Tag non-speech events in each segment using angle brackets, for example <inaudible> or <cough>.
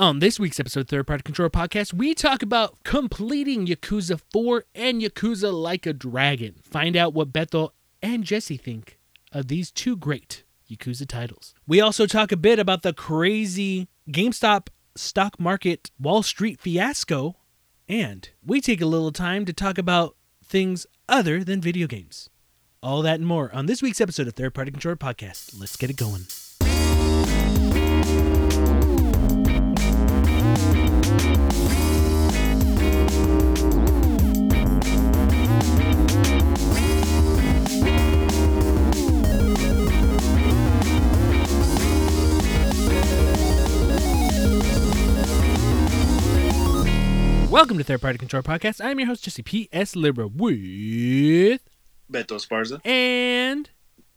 On this week's episode of Third Party Controller Podcast, we talk about completing Yakuza 4 and Yakuza Like a Dragon. Find out what Bethel and Jesse think of these two great Yakuza titles. We also talk a bit about the crazy GameStop stock market Wall Street fiasco, and we take a little time to talk about things other than video games. All that and more on this week's episode of Third Party Controller Podcast. Let's get it going. Welcome to Third Party Controller Podcast. I'm your host, Jesse P.S. Libra, with. Beto Esparza. And.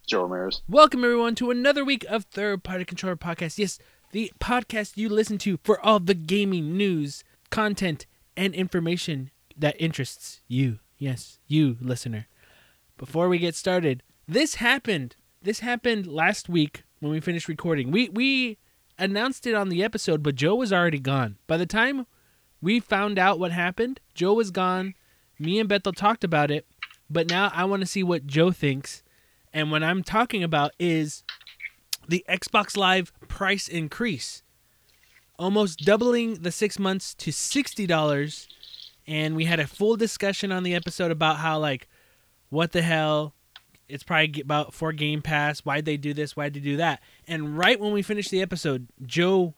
Joe Ramirez. Welcome, everyone, to another week of Third Party Controller Podcast. Yes, the podcast you listen to for all the gaming news, content, and information that interests you. Yes, you, listener. Before we get started, this happened. This happened last week when we finished recording. We we announced it on the episode, but Joe was already gone. By the time we found out what happened, Joe was gone. Me and Bethel talked about it, but now I want to see what Joe thinks. And what I'm talking about is the Xbox Live price increase, almost doubling the six months to sixty dollars. And we had a full discussion on the episode about how like, what the hell? It's probably about for Game Pass. Why'd they do this? Why'd they do that? And right when we finished the episode, Joe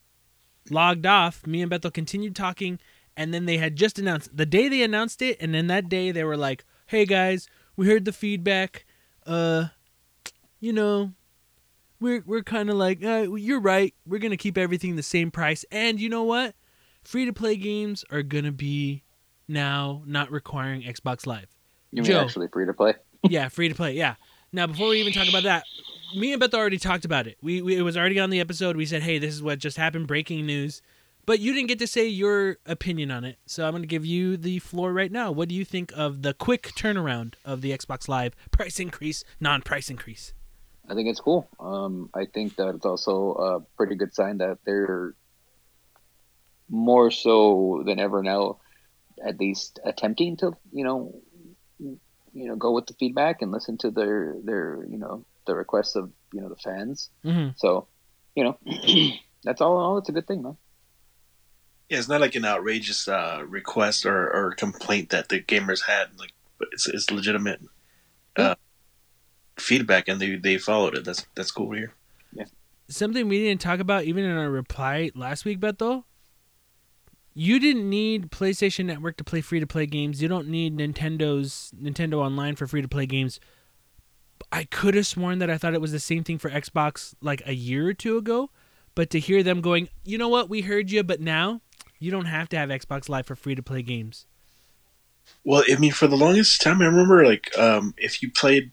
logged off. Me and Bethel continued talking, and then they had just announced the day they announced it, and then that day they were like, "Hey guys, we heard the feedback. Uh, you know, we're we're kind of like, uh, you're right. We're gonna keep everything the same price, and you know what? Free to play games are gonna be now not requiring Xbox Live. You mean Joe. actually free to play? <laughs> yeah, free to play. Yeah. Now, before we even talk about that, me and Beth already talked about it. We, we it was already on the episode. We said, "Hey, this is what just happened. Breaking news." But you didn't get to say your opinion on it, so I'm going to give you the floor right now. What do you think of the quick turnaround of the Xbox Live price increase, non-price increase? I think it's cool. Um, I think that it's also a pretty good sign that they're more so than ever now, at least attempting to, you know, you know, go with the feedback and listen to their their you know the requests of you know the fans. Mm-hmm. So, you know, <clears throat> that's all in all. It's a good thing, man. Yeah, it's not like an outrageous uh, request or, or complaint that the gamers had. Like, it's it's legitimate uh, feedback, and they they followed it. That's that's cool to hear. Something we didn't talk about even in our reply last week, Beto. You didn't need PlayStation Network to play free to play games. You don't need Nintendo's Nintendo Online for free to play games. I could have sworn that I thought it was the same thing for Xbox like a year or two ago, but to hear them going, you know what, we heard you, but now you don't have to have Xbox Live for free to play games. Well, I mean, for the longest time, I remember like um, if you played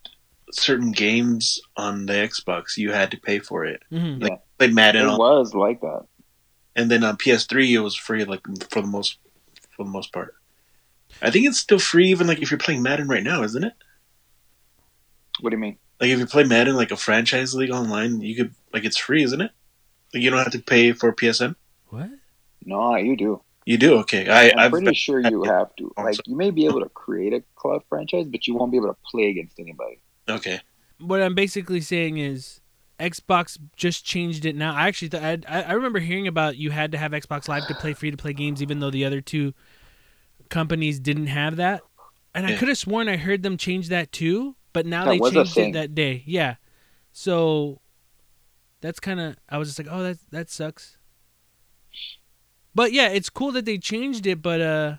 certain games on the Xbox, you had to pay for it. Mm-hmm. Like played Madden, It on, was like that. and then on PS3 it was free. Like for the most for the most part, I think it's still free even like if you're playing Madden right now, isn't it? What do you mean? Like if you play Madden like a franchise league online, you could like it's free, isn't it? Like you don't have to pay for PSN. What? No, you do. You do okay. I, I'm I've pretty sure you have to. I'm Like, you may be able to create a club franchise, but you won't be able to play against anybody. okay. what I'm basically saying is Xbox just changed it now. I actually thought I I remember hearing about you had to have Xbox Live to play free to play games, even though the other two companies didn't have that. And I could have sworn I heard them change that too, but now That they changed it that day. Yeah, so that's kind of I was just like, oh, that that sucks. But yeah, it's cool that they changed it, but uh,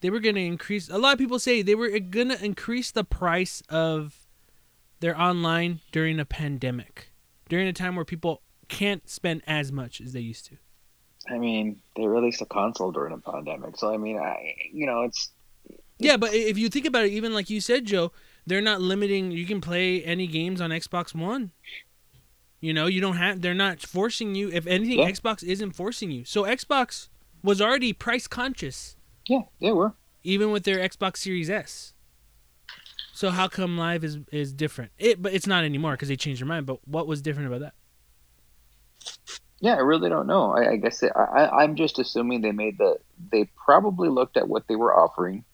they were gonna increase. A lot of people say they were gonna increase the price of their online during a pandemic, during a time where people can't spend as much as they used to. I mean, they released a console during a pandemic, so I mean, I you know, it's Yeah, but if you think about it, even like you said, Joe, they're not limiting. You can play any games on Xbox One. You know, you don't have. They're not forcing you. If anything, Yeah. Xbox isn't forcing you. So Xbox was already price conscious, yeah, they were. even with their Xbox Series S. So how come Live is is different? It, but it's not anymore because they changed their mind. But what was different about that? Yeah, I really don't know. I, I guess it, I, I'm just assuming they made the. They probably looked at what they were offering,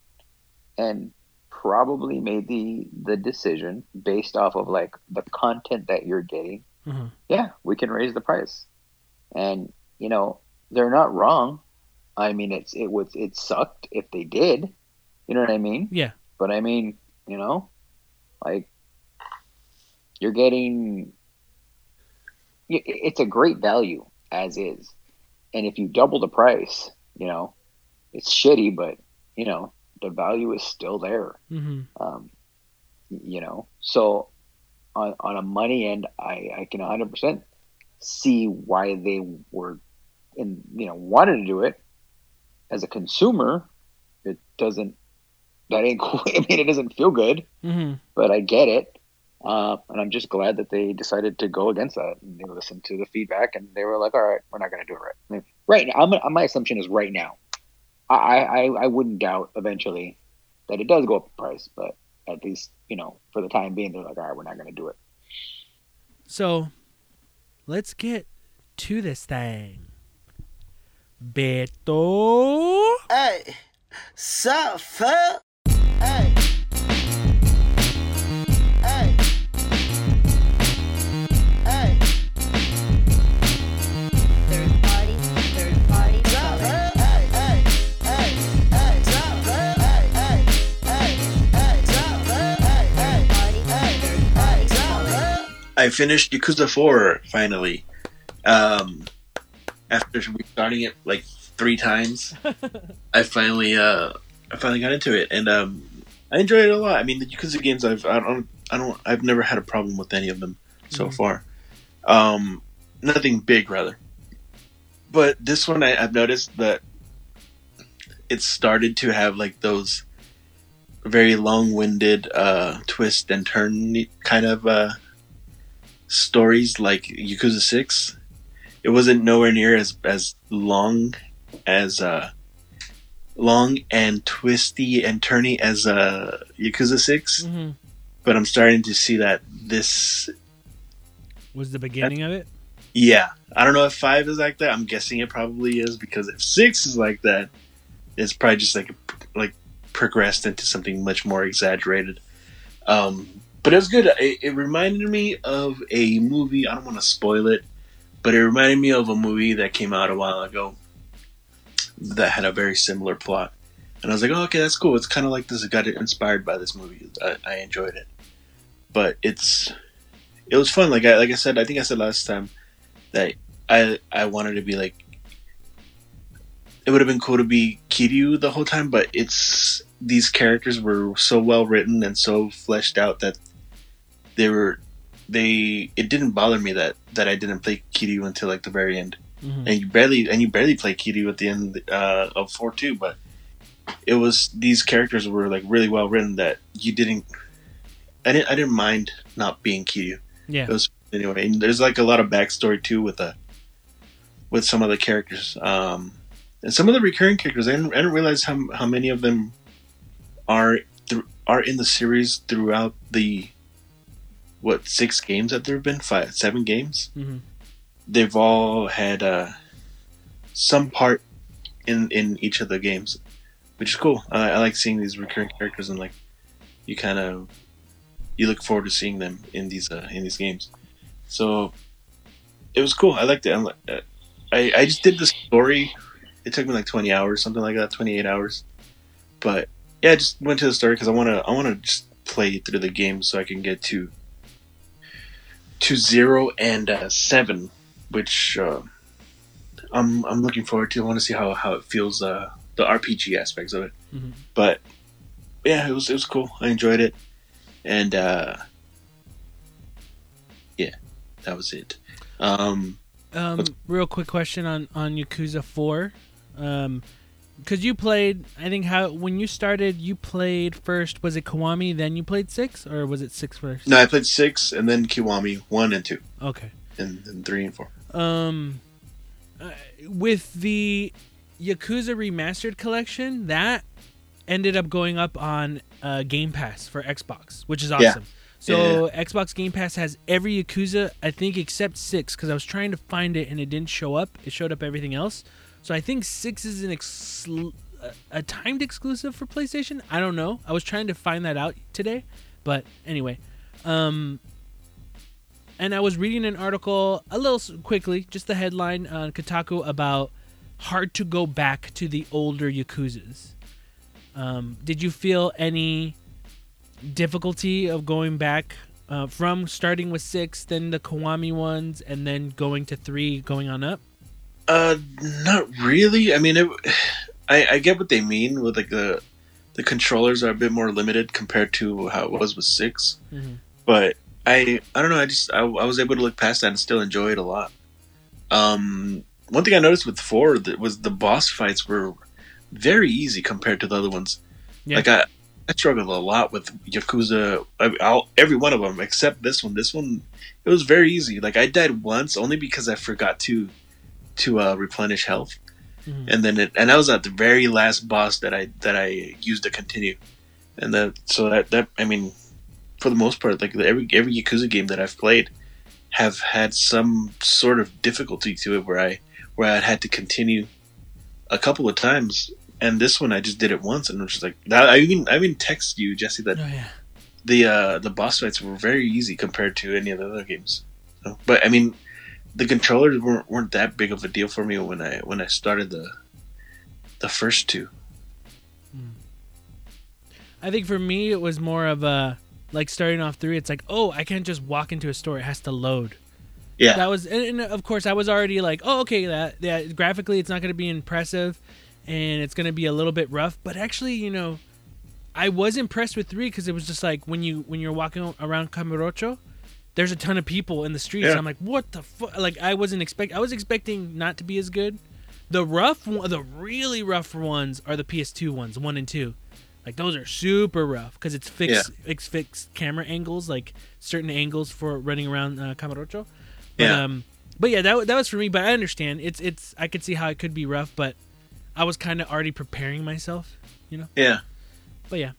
and probably made the the decision based off of like the content that you're getting. Uh-huh. Yeah, we can raise the price, and you know they're not wrong. I mean, it's it was it sucked if they did. You know what I mean? Yeah. But I mean, you know, like you're getting it's a great value as is. And if you double the price, you know, it's shitty, but you know, the value is still there. hmm Um, you know, so on, on a money end, I, I can 100% see why they were and you know, wanted to do it. As a consumer, it doesn't, that ain't <laughs> cool. I mean, it doesn't feel good, hmm but I get it. Uh, and I'm just glad that they decided to go against that. And they listened to the feedback and they were like, all right, we're not going to do it right. I mean, right now, I'm, my assumption is right now. I, I, I wouldn't doubt eventually that it does go up in price, but at least, you know, for the time being, they're like, all right, we're not going to do it. So, let's get to this thing. Beto. Hey, sup. Hey. Hey. Hey. Third party, third party, Sup, Hey, hey, hey, hey, sup. Hey, hey, hey, hey, sup. Hey, hey, hey, hey, sup, I finished Yakuza 4 finally. Um, after restarting it like three times, <laughs> I finally uh I finally got into it and um I enjoyed it a lot. I mean, the Yakuza games I've I don't I don't I've never had a problem with any of them so Mhm. far. Um, nothing big rather. But this one I, I've noticed that it started to have like those very long-winded uh twist and turn kind of uh stories like Yakuza 6 it wasn't nowhere near as as long as uh long and twisty and turny as uh Yakuza 6 hmm but I'm starting to see that this Was the beginning of it? yeah. I don't know if 5 is like that. I'm guessing it probably is because if 6 is like that it's probably just like like progressed into something much more exaggerated. Um but it was good. It, it reminded me of a movie. I don't want to spoil it but it reminded me of a movie that came out a while ago that had a very similar plot. And I was like, oh, okay, that's cool. It's kind of like this. It got inspired by this movie. I, I enjoyed it, but it's it was fun. Like I like I said, I think I said last time that I I wanted to be like it would have been cool to be Kiryu the whole time, but it's these characters were so well written and so fleshed out that they were they it didn't bother me that that I didn't play Kiryu until like the very end hmm and you barely and you barely play Kiryu at the end uh, of four two, but it was these characters were like really well written that you didn't. I didn't. I didn't mind not being Kiryu. Yeah. It was anyway. And there's like a lot of backstory too with the with some of the characters, um, and some of the recurring characters. I didn't, I didn't realize how how many of them are thr are in the series throughout the what six games that there have been five seven games hmm they've all had uh, some part in in each of the games, which is cool. I, I like seeing these recurring characters and like you kind of you look forward to seeing them in these uh, in these games. So it was cool. I liked it. I'm, like- uh, I I just did the story. It took me like 20 hours, something like that, 28 hours. But yeah, I just went to the story because I want to I want to just play through the game so I can get to to zero and uh, seven which uh, I'm I'm looking forward to. I want to see how how it feels, uh, the RPG aspects of it. Mhm. But yeah, it was it was cool. I enjoyed it, and uh, yeah, that was it. Um, Um, real quick question on on Yakuza Four, um, because you played. I think how when you started, you played first. Was it Kiwami? Then you played six, or was it six first? no, I played six, and then Kiwami one and two, Okay. and then three and four. Um, uh, with the Yakuza Remastered Collection, that ended up going up on uh, Game Pass for Xbox, which is awesome Yeah. awesome. So Xbox Game Pass has every Yakuza, I think, except six, because I was trying to find it and it didn't show up. It showed up everything else. So I think six is an ex- a- timed exclusive for PlayStation. I don't know. I was trying to find that out today, but anyway, um, and I was reading an article a little quickly, just the headline on Kotaku about hard to go back to the older Yakuzas. Um, did you feel any difficulty of going back uh, from starting with six, then the Kiwami ones, and then going to three, going on up? Uh, not really. I mean, it, I I get what they mean with like the the controllers are a bit more limited compared to how it was with 6 Mhm. But I I don't know. I just I, I was able to look past that and still enjoy it a lot. Um, one thing I noticed with four that was the boss fights were very easy compared to the other ones. Yeah. Like I. I struggled a lot with Yakuza. I, I'll, every one of them except this one. This one, it was very easy. Like I died once only because I forgot to to uh, replenish health, Mhm. and then it, and that was at the very last boss that I that I used to continue, and that so that that I mean, for the most part, like every every Yakuza game that I've played, have had some sort of difficulty to it where I where I had to continue a couple of times, and this one I just did it once, and it was just like that. I even I even texted you Jesse that Oh yeah. the uh, the boss fights were very easy compared to any of the other games. So, but I mean, the controllers weren't weren't that big of a deal for me when I when I started the the first two. Hmm. I think for me it was more of a like starting off three. It's like, oh, I can't just walk into a store; it has to load. Yeah, That was, and, and of course, I was already like, oh, okay, that yeah, graphically it's not going to be impressive, and it's going to be a little bit rough. But actually, you know, I was impressed with three because it was just like when you when you're walking around Kamurocho, there's a ton of people in the streets. Yeah. I'm like, what the fuck? Like I wasn't expect. I was expecting not to be as good. The rough, one- the really rough ones are the PS2 ones, one and two. Like those are super rough because it's fixed, it's fixed camera angles, like certain angles for running around uh, Kamurocho. But, Yeah. Um, but yeah, that that was for me. But I understand. It's it's. I could see how it could be rough, but I was kind of already preparing myself. You know. Yeah. But yeah.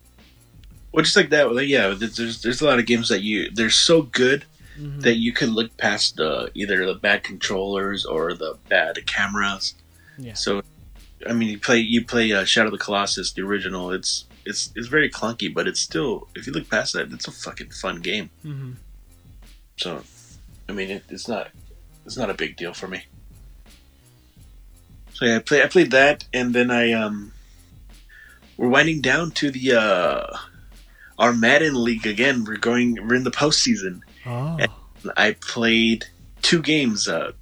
Well, just like that. Like, yeah, there's there's- a lot of games that you they're so good Mhm. that you can look past the either the bad controllers or the bad cameras. Yeah. So, I mean, you play you play uh, Shadow of the Colossus, the original. It's it's it's very clunky, but it's still if you look past that, it's a fucking fun game. hmm So, I mean, it, it's not it's not a big deal for me. So yeah, I play I played that, and then I um, we're winding down to the uh, our Madden league again. We're going we're in the postseason. Oh. I played two games, uh,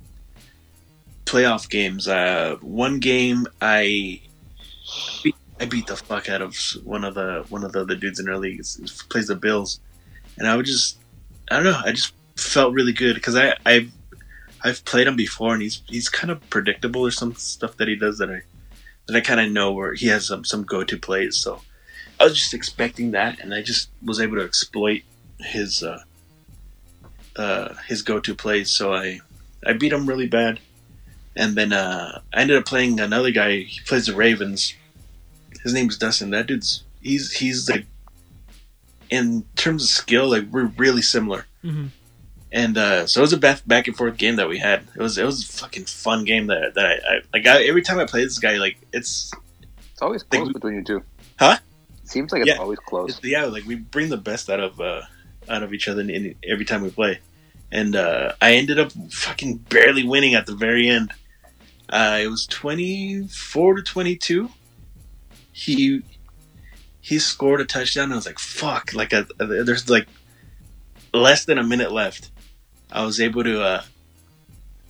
playoff games. Uh, one game I beat, I beat the fuck out of one of the one of the other dudes in our league. He plays the Bills, and I would just I don't know. I just felt really good because I I've I've played him before, and he's he's kind of predictable or some stuff that he does that I that I kind of know where he has some some go to plays. So I was just expecting that, and I just was able to exploit his. Uh, uh, his go-to plays. So I I beat him really bad, and then uh, I ended up playing another guy. He plays the Ravens. His name is Dustin. That dude's he's he's like in terms of skill, like we're really similar. hmm And uh, so it was a back back and forth game that we had. It was it was a fucking fun game that that I, I like. I, every time I play this guy, like it's It's always Like close we- between you two. Huh? Seems like it's Yeah. always close. It's- yeah, like we bring the best out of uh, out of each other in, in, every time we play. And uh, I ended up fucking barely winning at the very end. Uh, it was twenty four to twenty two. He he scored a touchdown. I was like, "Fuck!" Like a, there's like less than a minute left. I was able to uh,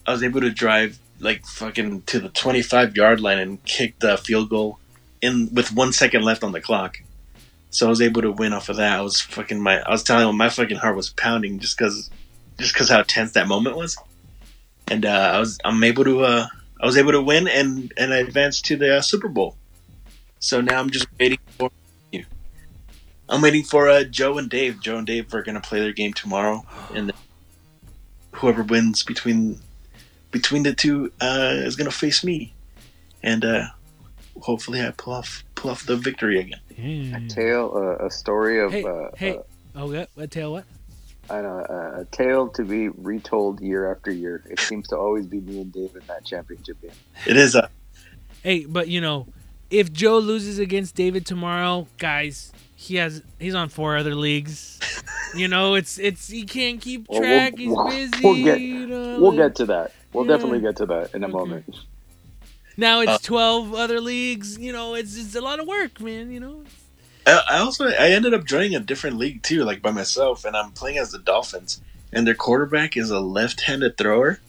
I was able to drive like fucking to the twenty five yard line and kick the field goal in with one second left on the clock. So I was able to win off of that. I was fucking my I was telling you my fucking heart was pounding just because just because how tense that moment was. And uh, I was I'm able to uh, I was able to win and and I advanced to the uh, Super Bowl. So now I'm just waiting for you. I'm waiting for uh, Joe and Dave. Joe and Dave are gonna play their game tomorrow, <gasps> and whoever wins between between the two uh, is gonna face me, and uh, hopefully I pull off pull off the victory again. Yeah. A tale, uh, a story of Hey, uh, hey. uh, Oh, what? What tail? What? I know a, a tale to be retold year after year. It seems to always be me and Dave in that championship game. It is a Hey, but you know, if Joe loses against David tomorrow, guys, he has he's on four other leagues. <laughs> you know, it's it's he can't keep Well, we'll- track. he's <laughs> busy. we'll get- you know, We'll like- get to that. We'll Yeah. definitely get to that in a Okay. moment. Now it's Uh, twelve other leagues. You know, it's it's a lot of work, man. You know. I I also I ended up joining a different league too, like by myself, and I'm playing as the Dolphins, and their quarterback is a left-handed thrower.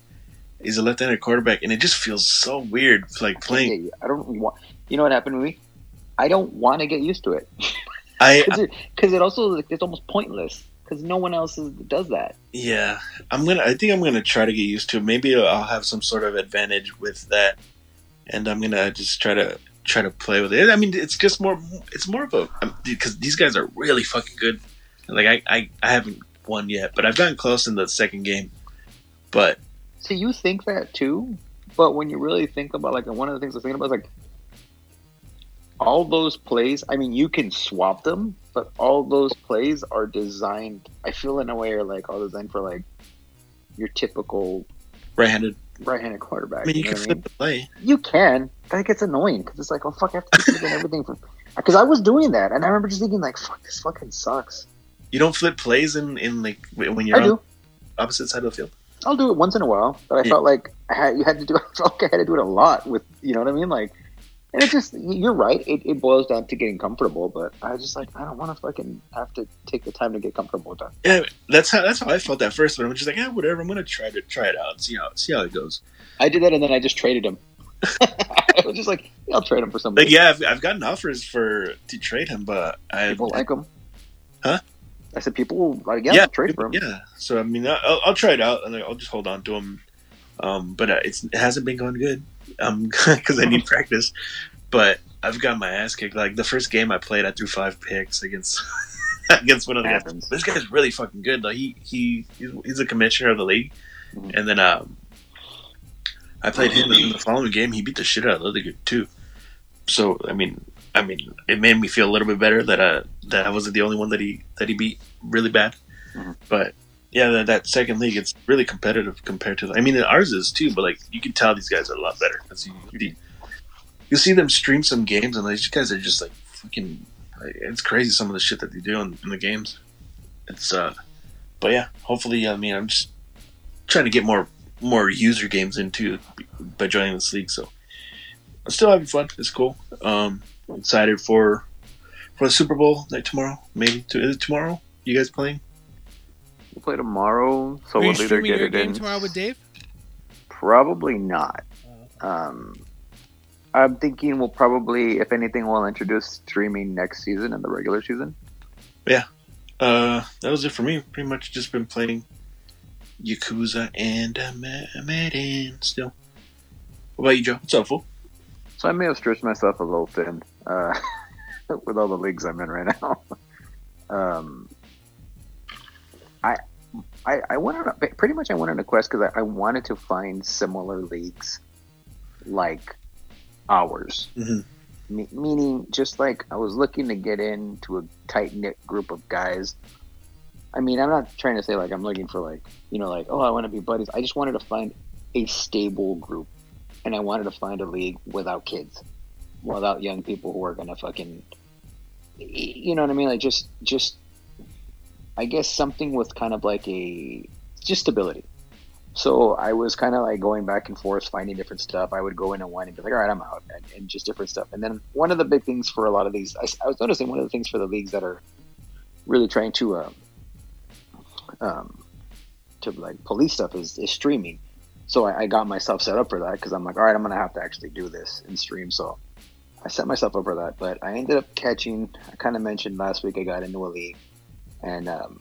He's a left-handed quarterback, and it just feels so weird, like playing. Hey, I don't want. You know what happened to me? I don't want to get used to it I <laughs> because it, 'cause it also like, it's almost pointless because no one else is, does that. yeah, I'm gonna. I think I'm gonna try to get used to it. Maybe I'll have some sort of advantage with that, and I'm gonna just try to try to play with it. I mean, it's just more. It's more of a um, because these guys are really fucking good. Like I, I, I haven't won yet, but I've gotten close in the second game. But So you think that too, but when you really think about like one of the things I was thinking about is like all those plays. I mean, you can swap them, but all those plays are designed. I feel in a way are like all designed for like your typical right-handed. Right-handed quarterback. I mean, you know can flip the play. You can. That gets annoying because it's like, oh fuck, I have to keep flipping everything for. <laughs> Because I was doing that, and I remember just thinking like, fuck, this fucking sucks. You don't flip plays in, in like when you're I on do. opposite side of the field. I'll do it once in a while, but I Yeah. felt like I had, you had to do. <laughs> I felt like I had to do it a lot with, you know what I mean? Like, and it's just you're right. It, it boils down to getting comfortable, but I was just like I don't want to fucking have to take the time to get comfortable with that. Yeah, that's how that's how I felt at first. But I'm just like, yeah, whatever. I'm gonna try to try it out, see how see how it goes. I did that, and then I just traded him. <laughs> I was just like, yeah, I'll trade him for somebody. Like, yeah, I've, I've gotten offers for to trade him, but I people like him. Huh? I said people like yeah, yeah, trade for him. yeah. So I mean, I'll, I'll try it out, and I'll just hold on to him. Um, but uh, it's, it hasn't been going good, um, because <laughs> I need practice. But I've got my ass kicked. Like the first game I played, I threw five picks against <laughs> against one of the guys. This guy's really fucking good though. He he he's, he's a commissioner of the league, Mhm. and then um, I played him in the following game. He beat the shit out of the other dude too. So I mean, I mean, it made me feel a little bit better that uh that I wasn't the only one that he that he beat really bad. Mhm. But yeah, that, that second league it's really competitive compared to. I mean, ours is too, but like you can tell these guys are a lot better because you you, you see them stream some games and these guys are just like fucking. Like, it's crazy some of the shit that they do in, in the games. It's uh, but yeah, hopefully, I mean, I'm just trying to get more more user games into by joining this league. So I'm still having fun. It's cool. Um, excited for for the Super Bowl night tomorrow. Maybe to, is it tomorrow? You guys playing? We'll play tomorrow, so Are we'll either streaming get your it game in. tomorrow with Dave? Probably not. Um, I'm thinking we'll probably, if anything, we'll introduce streaming next season in the regular season. Yeah, uh, that was it for me. Pretty much just been playing Yakuza and uh, Ma- Madden still. What about you, Joe? What's up, fool? So I may have stretched myself a little thin uh, <laughs> with all the leagues I'm in right now. <laughs> um, I, I I went on a, pretty much I went on a quest because I, I wanted to find similar leagues like ours. Mhm. Me- meaning, just like I was looking to get into a tight knit group of guys. I mean, I'm not trying to say like I'm looking for like you know like oh I want to be buddies. I just wanted to find a stable group, and I wanted to find a league without kids, without young people who are gonna fucking, you know what I mean? Like just just, I guess something with kind of like a just stability. So I was kind of like going back and forth, finding different stuff. I would go in and one and be like, all right, I'm out, and, and just different stuff. And then one of the big things for a lot of these, I, I was noticing one of the things for the leagues that are really trying to, um, um, to like police stuff is, is streaming. So I, I got myself set up for that because I'm like, all right, I'm gonna have to actually do this in stream. So I set myself up for that. But I ended up catching. I kind of mentioned last week I got into a league, and um,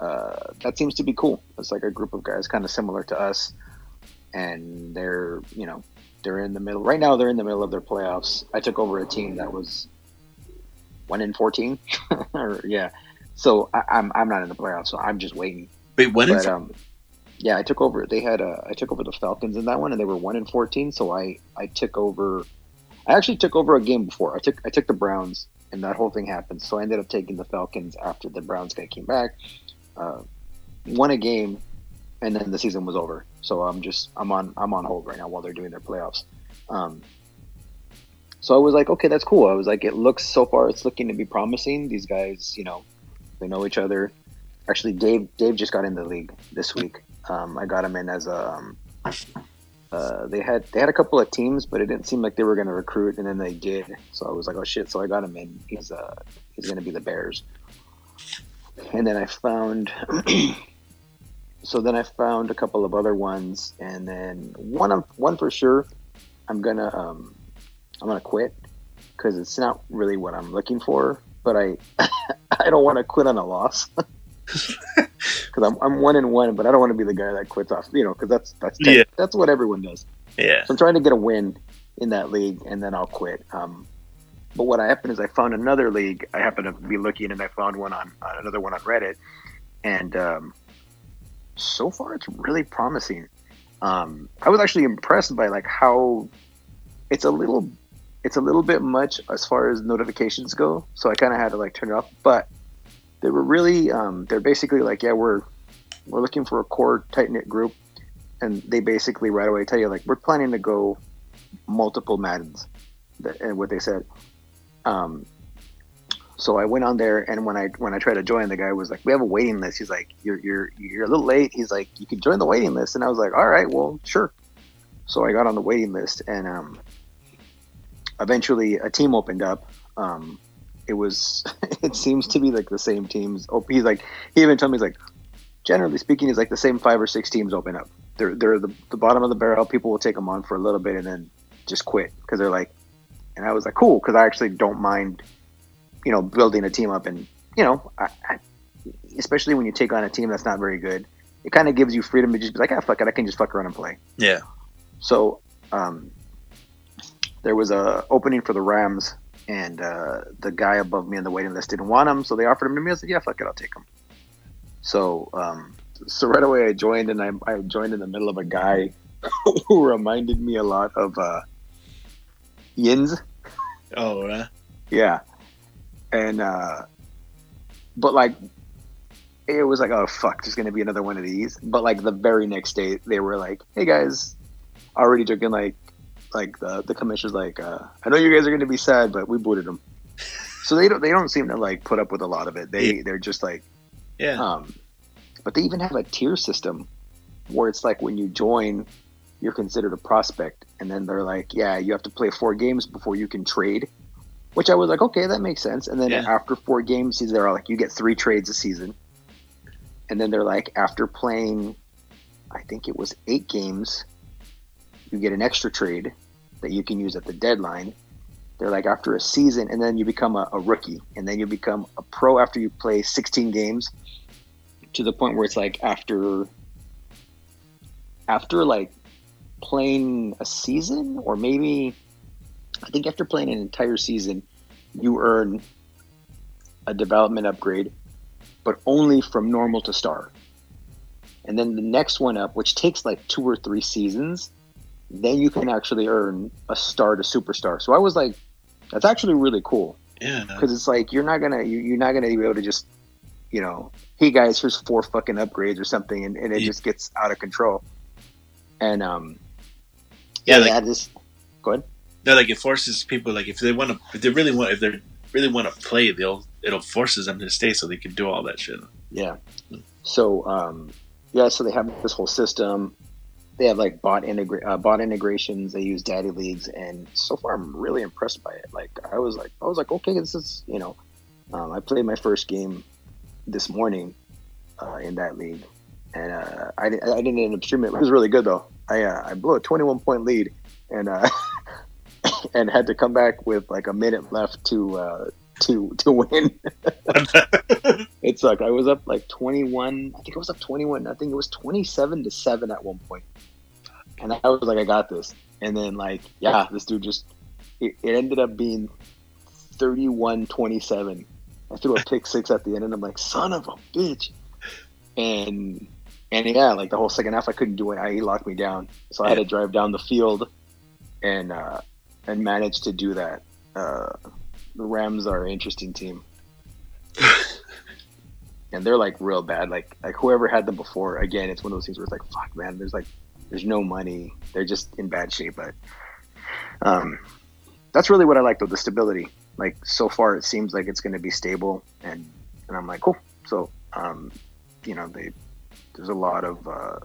uh, that seems to be cool. It's like a group of guys kind of similar to us, and they're you know they're in the middle right now. They're in the middle of their playoffs. I took over a team that was one in fourteen, <laughs> or yeah. So I, I'm I'm not in the playoffs, so I'm just waiting. Wait, when But is um, yeah, I took over. They had uh, I took over the Falcons in that one, and they were one in fourteen. So I I took over. I actually took over a game before. I took I took the Browns, and that whole thing happened. So I ended up taking the Falcons after the Browns guy came back. uh, won a game, and then the season was over. So I'm just I'm on I'm on hold right now while they're doing their playoffs. Um, so I was like, okay, that's cool. I was like, it looks so far, it's looking to be promising. These guys, you know, they know each other. Actually, Dave Dave just got in the league this week. Um, I got him in as a. Um, uh, they had they had a couple of teams, but it didn't seem like they were going to recruit, and then they did. So I was like, oh shit! So I got him in. He's uh he's going to be the Bears. And then I found. <clears throat> so then I found a couple of other ones, and then one of one for sure. I'm gonna um, I'm gonna quit because it's not really what I'm looking for. But I <laughs> I don't want to quit on a loss <laughs> because I'm I'm one and one, but I don't want to be the guy that quits off. You know, because that's that's Yeah. that's what everyone does. Yeah. So I'm trying to get a win in that league, and then I'll quit. Um, but what happened is I found another league. I happened to be looking, and I found one on uh, another one on Reddit, and um, so far it's really promising. Um, I was actually impressed by like how it's a little, it's a little bit much as far as notifications go. So I kind of had to like turn it off. But they were really, um, they're basically like, yeah, we're we're looking for a core tight knit group and they basically right away tell you like we're planning to go multiple Maddens, and what they said. Um, so I went on there, and when I when I tried to join, the guy was like, "We have a waiting list." He's like, "You're you're you're a little late." He's like, "You can join the waiting list," and I was like, "All right, well, sure." So I got on the waiting list, and um, eventually a team opened up. Um, it was <laughs> it seems to be like the same teams. Oh, he's like he even told me he's like generally speaking, he's like the same five or six teams open up. They're they're the, the bottom of the barrel. People will take them on for a little bit and then just quit because they're like, and I was like, cool, because I actually don't mind, you know, building a team up and you know, I, I, especially when you take on a team that's not very good, it kind of gives you freedom to just be like, ah, fuck it, I can just fuck around and play. Yeah. So um, there was a opening for the Rams, and uh, the guy above me on the waiting list didn't want him, so they offered him to me. I said, "Yeah, fuck it, I'll take him." So, um, so right away I joined, and I, I joined in the middle of a guy <laughs> who reminded me a lot of uh, Yins. Oh, uh, Yeah. And uh but like it was like, oh fuck, there's gonna be another one of these. But like the very next day they were like, Hey guys, already drinking like like the the commissioner's like, uh, I know you guys are gonna be sad, but we booted them. So they don't they don't seem to like put up with a lot of it. They Yeah. they're just like yeah. um but they even have a tier system where it's like when you join you're considered a prospect and then they're like yeah you have to play four games before you can trade which i was like okay that makes sense and then Yeah. after four games they're like you get three trades a season and then they're like after playing i think it was eight games you get an extra trade that you can use at the deadline they're like after a season and then you become a, a rookie and then you become a pro after you play 16 games to the point where it's like after after like playing a season or maybe I think after playing an entire season you earn a development upgrade but only from normal to star. And then the next one up which takes like two or three seasons then you can actually earn a star to superstar. So I was like that's actually really cool yeah. because it's like you're not gonna you, you're not gonna be able to just you know hey guys here's four fucking upgrades or something and, and it Yeah. just gets out of control and um Yeah, yeah, like- this go ahead No, like it forces people like if they want to, if they really want, if they really want to play, they'll it'll forces them to stay so they can do all that shit. yeah so um yeah so they have this whole system they have like bot integra- uh, bot integrations they use daddy leagues and so far i'm really impressed by it. Like i was like i was like okay this is you know um, i played my first game this morning uh, in that league and uh, I, I didn't end up streaming it was really good though. I uh, i blew a 21 point lead and uh <laughs> and had to come back with like a minute left to uh to to win <laughs> it sucked. I was up like 21. I think I was up 21. I think it was 27 to 7 at one point. And I was like, I got this. And then, like, yeah, this dude just, it, it ended up being 31 27. I threw a pick six at the end, and I'm like, son of a bitch. And, and yeah, like the whole second half, I couldn't do it. I, he locked me down. So I had to drive down the field and, uh, and manage to do that. Uh, the Rams are an interesting team. <laughs> and they're like real bad. Like like whoever had them before, again, it's one of those things where it's like, fuck, man. There's like there's no money. They're just in bad shape. But um, that's really what I like though, the stability. Like so far, it seems like it's going to be stable, and and I'm like, cool. So um, you know, they there's a lot of uh,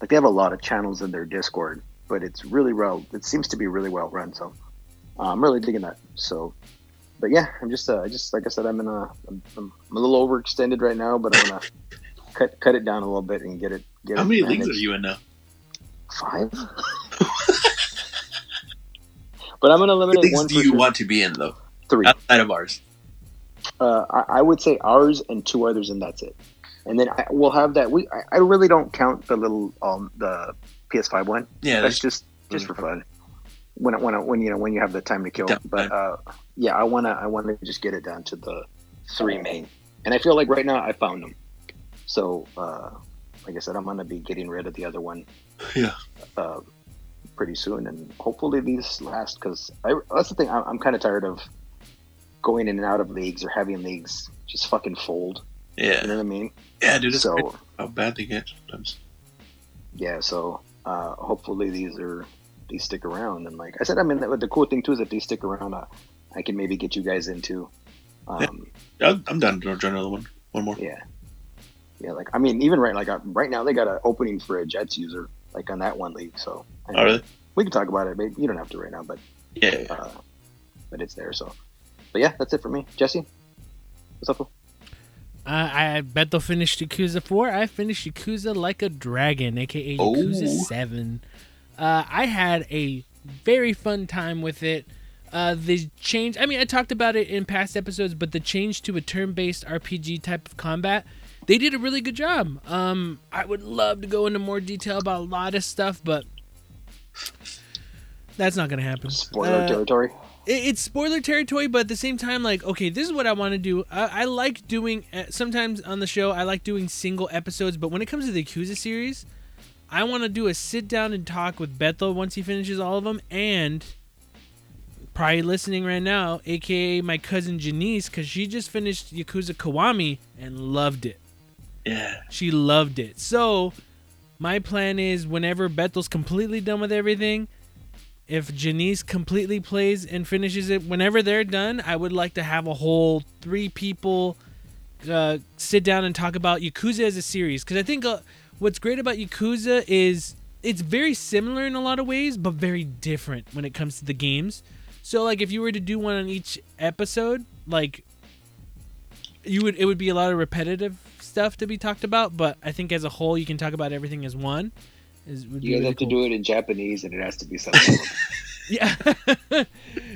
like they have a lot of channels in their Discord, but it's really well. It seems to be really well run. So I'm really digging that. So, but yeah, I'm just uh, I just like I said, I'm in a I'm, I'm a little overextended right now, but I'm gonna <laughs> cut cut it down a little bit and get it. Get How it many leagues are you in now? Five. <laughs> but I'm gonna limit it one leagues do you sure. want to be in though? three. Outside of ours. Uh, I, I would say ours and two others, and that's it. And then I, we'll have that. We I, I really don't count the little um the PS5 one. Yeah, that's that's just just for fun. When it- when it- when you know when you have the time to kill. Time. But uh, yeah, I wanna I wanna just get it down to the three main, and I feel like right now I found them. So uh, like I said, I'm gonna be getting rid of the other one. Yeah. Uh, pretty soon, and hopefully these last because that's the thing. I'm, I'm kind of tired of going in and out of leagues or having leagues just fucking fold. Yeah. You know what I mean? yeah, dude. It's so how bad they get sometimes. yeah, so uh, hopefully these are these stick around. And like I said, I mean, the, the cool thing too is if they stick around, uh, I can maybe get you guys into. Um, I'm I'm down to join another one. One more. yeah, yeah. Like I mean, even right like uh, right now they got an opening for a Jets user like on that one league. So I Oh, really? we can talk about it. Maybe you don't have to right now, but Yeah. uh, but it's there. So, but yeah, that's it for me. Jesse, what's up? Uh, I bet they'll finish Yakuza 4. I finished Yakuza Like a Dragon, aka Yakuza Oh. 7. Uh, I had a very fun time with it. Uh, the change, I mean, I talked about it in past episodes, but the change to a turn based RPG type of combat, they did a really good job. Um, I would love to go into more detail about a lot of stuff, but that's not going to happen. Spoiler Uh, territory. it, it's spoiler territory, but at the same time, like, okay, this is what I want to do. I, I like doing uh, sometimes on the show. I like doing single episodes, but when it comes to the Yakuza series, I want to do a sit down and talk with Bethel once he finishes all of them, and probably listening right now, aka my cousin Janice, because she just finished Yakuza Kiwami and loved it. Yeah. She loved it. So, my plan is whenever Bethel's completely done with everything, if Janice completely plays and finishes it, whenever they're done, I would like to have a whole three people uh, sit down and talk about Yakuza as a series. Because I think uh, what's great about Yakuza is it's very similar in a lot of ways, but very different when it comes to the games. So, like, if you were to do one on each episode, like, you would it would be a lot of repetitive stuff to be talked about. But I think as a whole, you can talk about everything as one. Is, would be You really have to do it in Japanese, and it has to be something. <laughs> <laughs> Yeah. <laughs>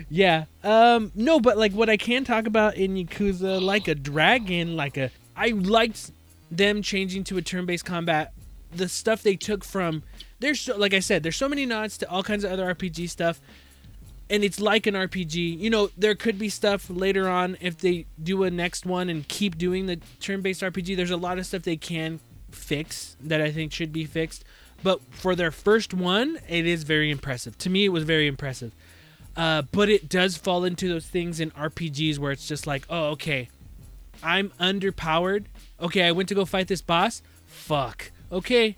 yeah. Um no, but like what I can talk about in Yakuza like a dragon, like a I liked them changing to a turn-based combat. The stuff they took from there's so, like I said, there's so many nods to all kinds of other RPG stuff. And it's like an RPG. You know, there could be stuff later on if they do a next one and keep doing the turn-based RPG. There's a lot of stuff they can fix that I think should be fixed. But for their first one, it is very impressive. To me, it was very impressive. Uh, but it does fall into those things in RPGs where it's just like, oh, okay, I'm underpowered. Okay, I went to go fight this boss. Fuck. Okay,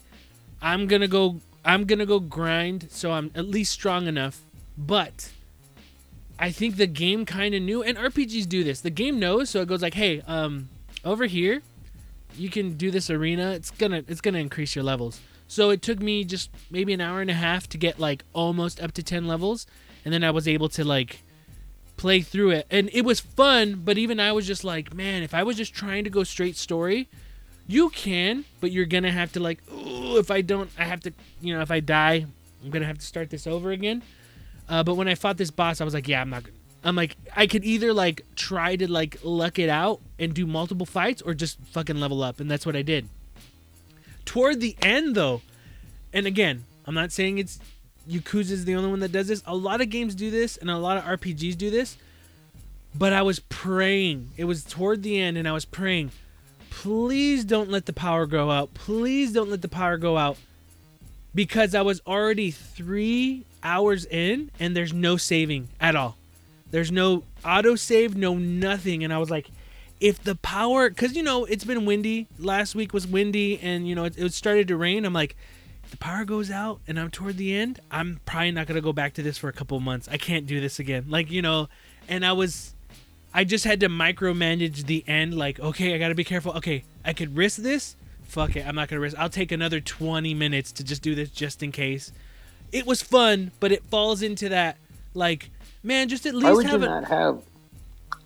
I'm gonna go. I'm gonna go grind so I'm at least strong enough. But I think the game kind of knew, and RPGs do this. The game knows, so it goes like, hey, um, over here, you can do this arena. It's gonna it's gonna increase your levels. So it took me just maybe an hour and a half to get like almost up to 10 levels and then I was able to like play through it. And it was fun, but even I was just like, man, if I was just trying to go straight story, you can, but you're to have to like, ooh, if I don't I have to, you know, if I die, I'm to have to start this over again. Uh, but when I fought this boss, I was like, yeah, I'm not gonna. I'm like, I could either like try to like luck it out and do multiple fights or just fucking level up, and that's what I did. Toward the end though and again i'm not saying it's yakuza is the only one that does this. A lot of games do this and a lot of rpgs do this but i was praying. It was toward the end and i was praying please don't let the power go out please don't let the power go out because i was already three hours in and there's no saving at all there's no auto save no nothing and i was like if the power, because you know it's been windy. Last week was windy, and you know it, it started to rain. I'm like, the power goes out, and I'm toward the end. I'm probably not gonna go back to this for a couple months. I can't do this again. Like you know, and I was, I just had to micromanage the end. Like, okay, I gotta be careful. Okay, I could risk this. Fuck it, I'm not gonna risk. I'll take another 20 minutes to just do this just in case. It was fun, but it falls into that like, man, just at least Why would you a. not have?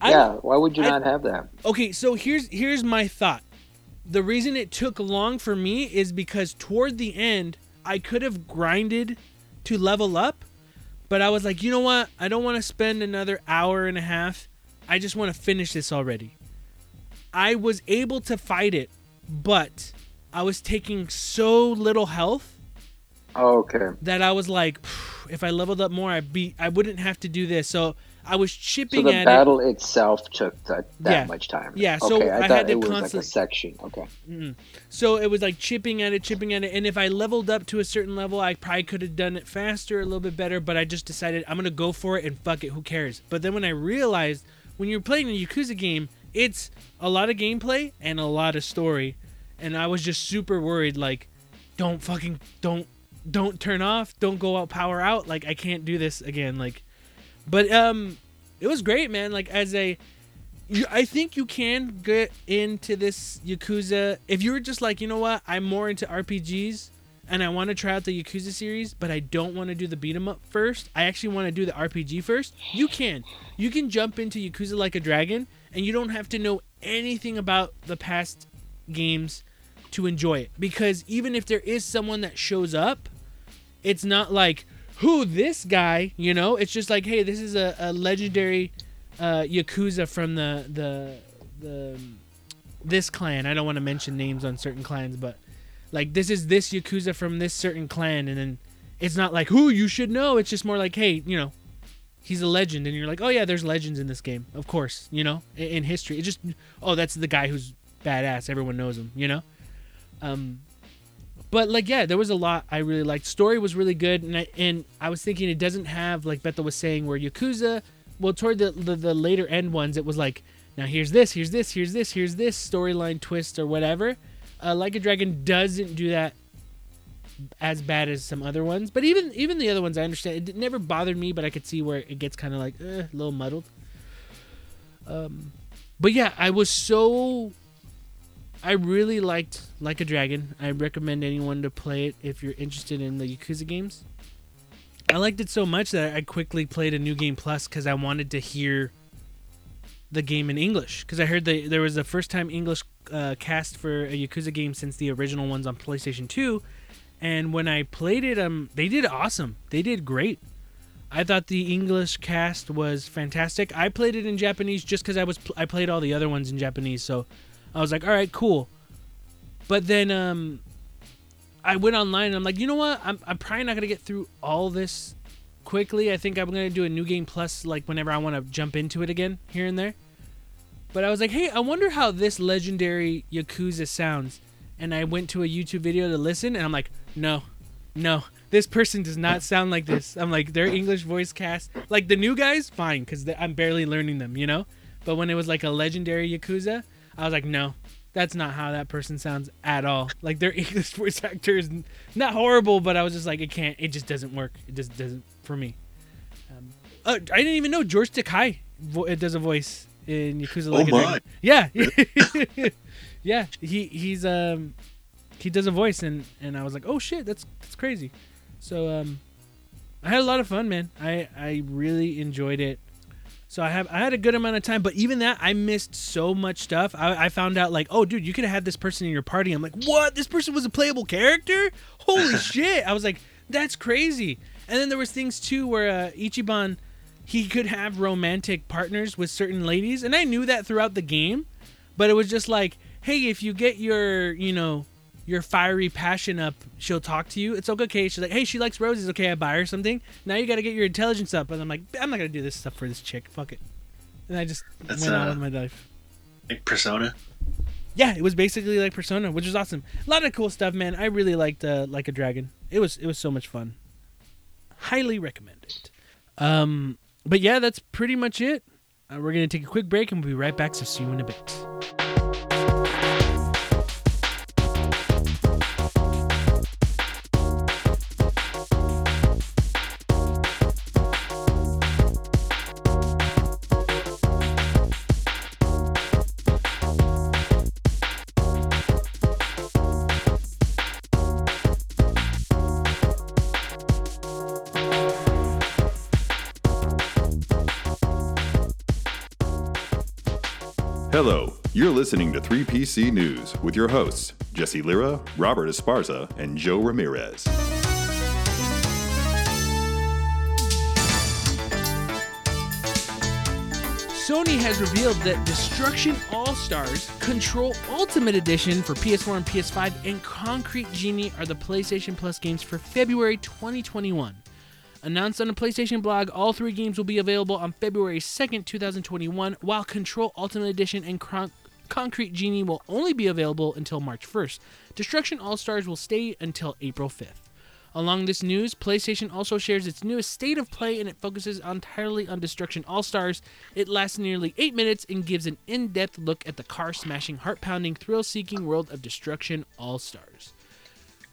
I- yeah, why would you I- not have that? okay so here's here's my thought the reason it took long for me is because toward the end i could have grinded to level up but i was like you know what i don't want to spend another hour and a half i just want to finish this already i was able to fight it but i was taking so little health Oh, okay. that i was like if i leveled up more i be i wouldn't have to do this so i was So chipping the it The battle itself took that, that Yeah. much time. Yeah, so okay, I I, had to it was constantly- like a section. Okay. So it was like chipping at it, chipping at it. And if I leveled up to a certain level, I probably could have done it faster, a little bit better. But I just decided I'm going to go for it and fuck it. Who cares? But then when I realized when you're playing a Yakuza game, it's a lot of gameplay and a lot of story. And I was just super worried like, don't fucking, don't, don't turn off. Don't go out, power out. Like, I can't do this again. Like, but, um, it was great, man. Like, as a, I think you can get into this Yakuza if you were just like, you know what, I'm more into RPGs and I want to try out the Yakuza series, but I don't want to do the beat 'em up first. I actually want to do the RPG first. You can. You can jump into Yakuza like a dragon and you don't have to know anything about the past games to enjoy it because even if there is someone that shows up, it's not like who this guy, you know? It's just like, hey, this is a, a legendary uh, yakuza from the the the this clan. I don't want to mention names on certain clans, but like this is this yakuza from this certain clan, and then it's not like who you should know. It's just more like, hey, you know, he's a legend, and you're like, oh yeah, there's legends in this game, of course, you know, in, in history. It just, oh, that's the guy who's badass. Everyone knows him, you know. Um, but like yeah, there was a lot I really liked. Story was really good, and I, and I was thinking it doesn't have like Bethel was saying where Yakuza. Well, toward the, the the later end ones, it was like now here's this, here's this, here's this, here's this storyline twist or whatever. Uh, like a Dragon doesn't do that as bad as some other ones, but even even the other ones I understand it never bothered me, but I could see where it gets kind of like eh, a little muddled. Um, but yeah, I was so I really liked Like a Dragon. I recommend anyone to play it if you're interested in the Yakuza games. I liked it so much that I quickly played a new game plus because I wanted to hear the game in English because I heard that there was the first time English uh, cast for a Yakuza game since the original ones on PlayStation 2. And when I played it, um, they did awesome. They did great. I thought the English cast was fantastic. I played it in Japanese just because I was pl- I played all the other ones in Japanese, so I was like, all right, cool. But then um, I went online and I'm like, you know what? I'm, I'm probably not gonna get through all this quickly. I think I'm gonna do a new game plus like whenever I want to jump into it again here and there. But I was like, hey, I wonder how this legendary Yakuza sounds. And I went to a YouTube video to listen, and I'm like, no, no, this person does not sound like this. I'm like, their English voice cast, like the new guys, fine, because I'm barely learning them, you know. But when it was like a legendary Yakuza, I was like, no, that's not how that person sounds at all. Like their <laughs> English voice actor is not horrible, but I was just like, it can't, it just doesn't work. It just doesn't for me. Um, uh, I didn't even know George Takei vo- does a voice in Yakuza. Oh Like my. Yeah, <laughs> yeah. He he's um he does a voice and and I was like, oh shit, that's that's crazy. So um, I had a lot of fun, man. I I really enjoyed it. So I have I had a good amount of time, but even that I missed so much stuff. I, I found out like, oh dude, you could have had this person in your party. I'm like, what? This person was a playable character? Holy <laughs> shit! I was like, that's crazy. And then there was things too where uh, Ichiban he could have romantic partners with certain ladies, and I knew that throughout the game, but it was just like, hey, if you get your you know your fiery passion up, she'll talk to you. It's okay. She's like, hey, she likes roses. Okay, I buy her something. Now you got to get your intelligence up. And I'm like, I'm not gonna do this stuff for this chick. Fuck it. And I just That's, went on uh, with my life. Like Persona. Yeah, it was basically like Persona, which was awesome. A lot of cool stuff, man. I really liked uh, Like a Dragon. It was it was so much fun. Highly recommend it. Um, but yeah, that's pretty much it. Uh, we're gonna take a quick break and we'll be right back. So see you in a bit. You're listening to 3PC News with your hosts, Jesse Lira, Robert Esparza, and Joe Ramirez. Sony has revealed that Destruction All Stars, Control Ultimate Edition for PS4 and PS5, and Concrete Genie are the PlayStation Plus games for February 2021. Announced on the PlayStation blog, all three games will be available on February 2nd, 2021, while Control Ultimate Edition and Con- Concrete Genie will only be available until March 1st. Destruction All Stars will stay until April 5th. Along this news, PlayStation also shares its newest state of play and it focuses entirely on Destruction All Stars. It lasts nearly 8 minutes and gives an in depth look at the car smashing, heart pounding, thrill seeking world of Destruction All Stars.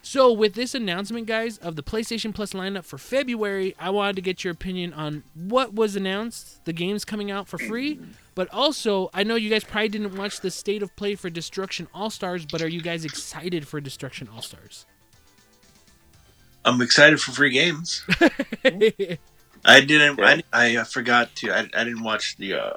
So, with this announcement, guys, of the PlayStation Plus lineup for February, I wanted to get your opinion on what was announced, the games coming out for free, but also, I know you guys probably didn't watch the state of play for Destruction All Stars, but are you guys excited for Destruction All Stars? I'm excited for free games. <laughs> I didn't. I, I uh, forgot to. I, I didn't watch the uh,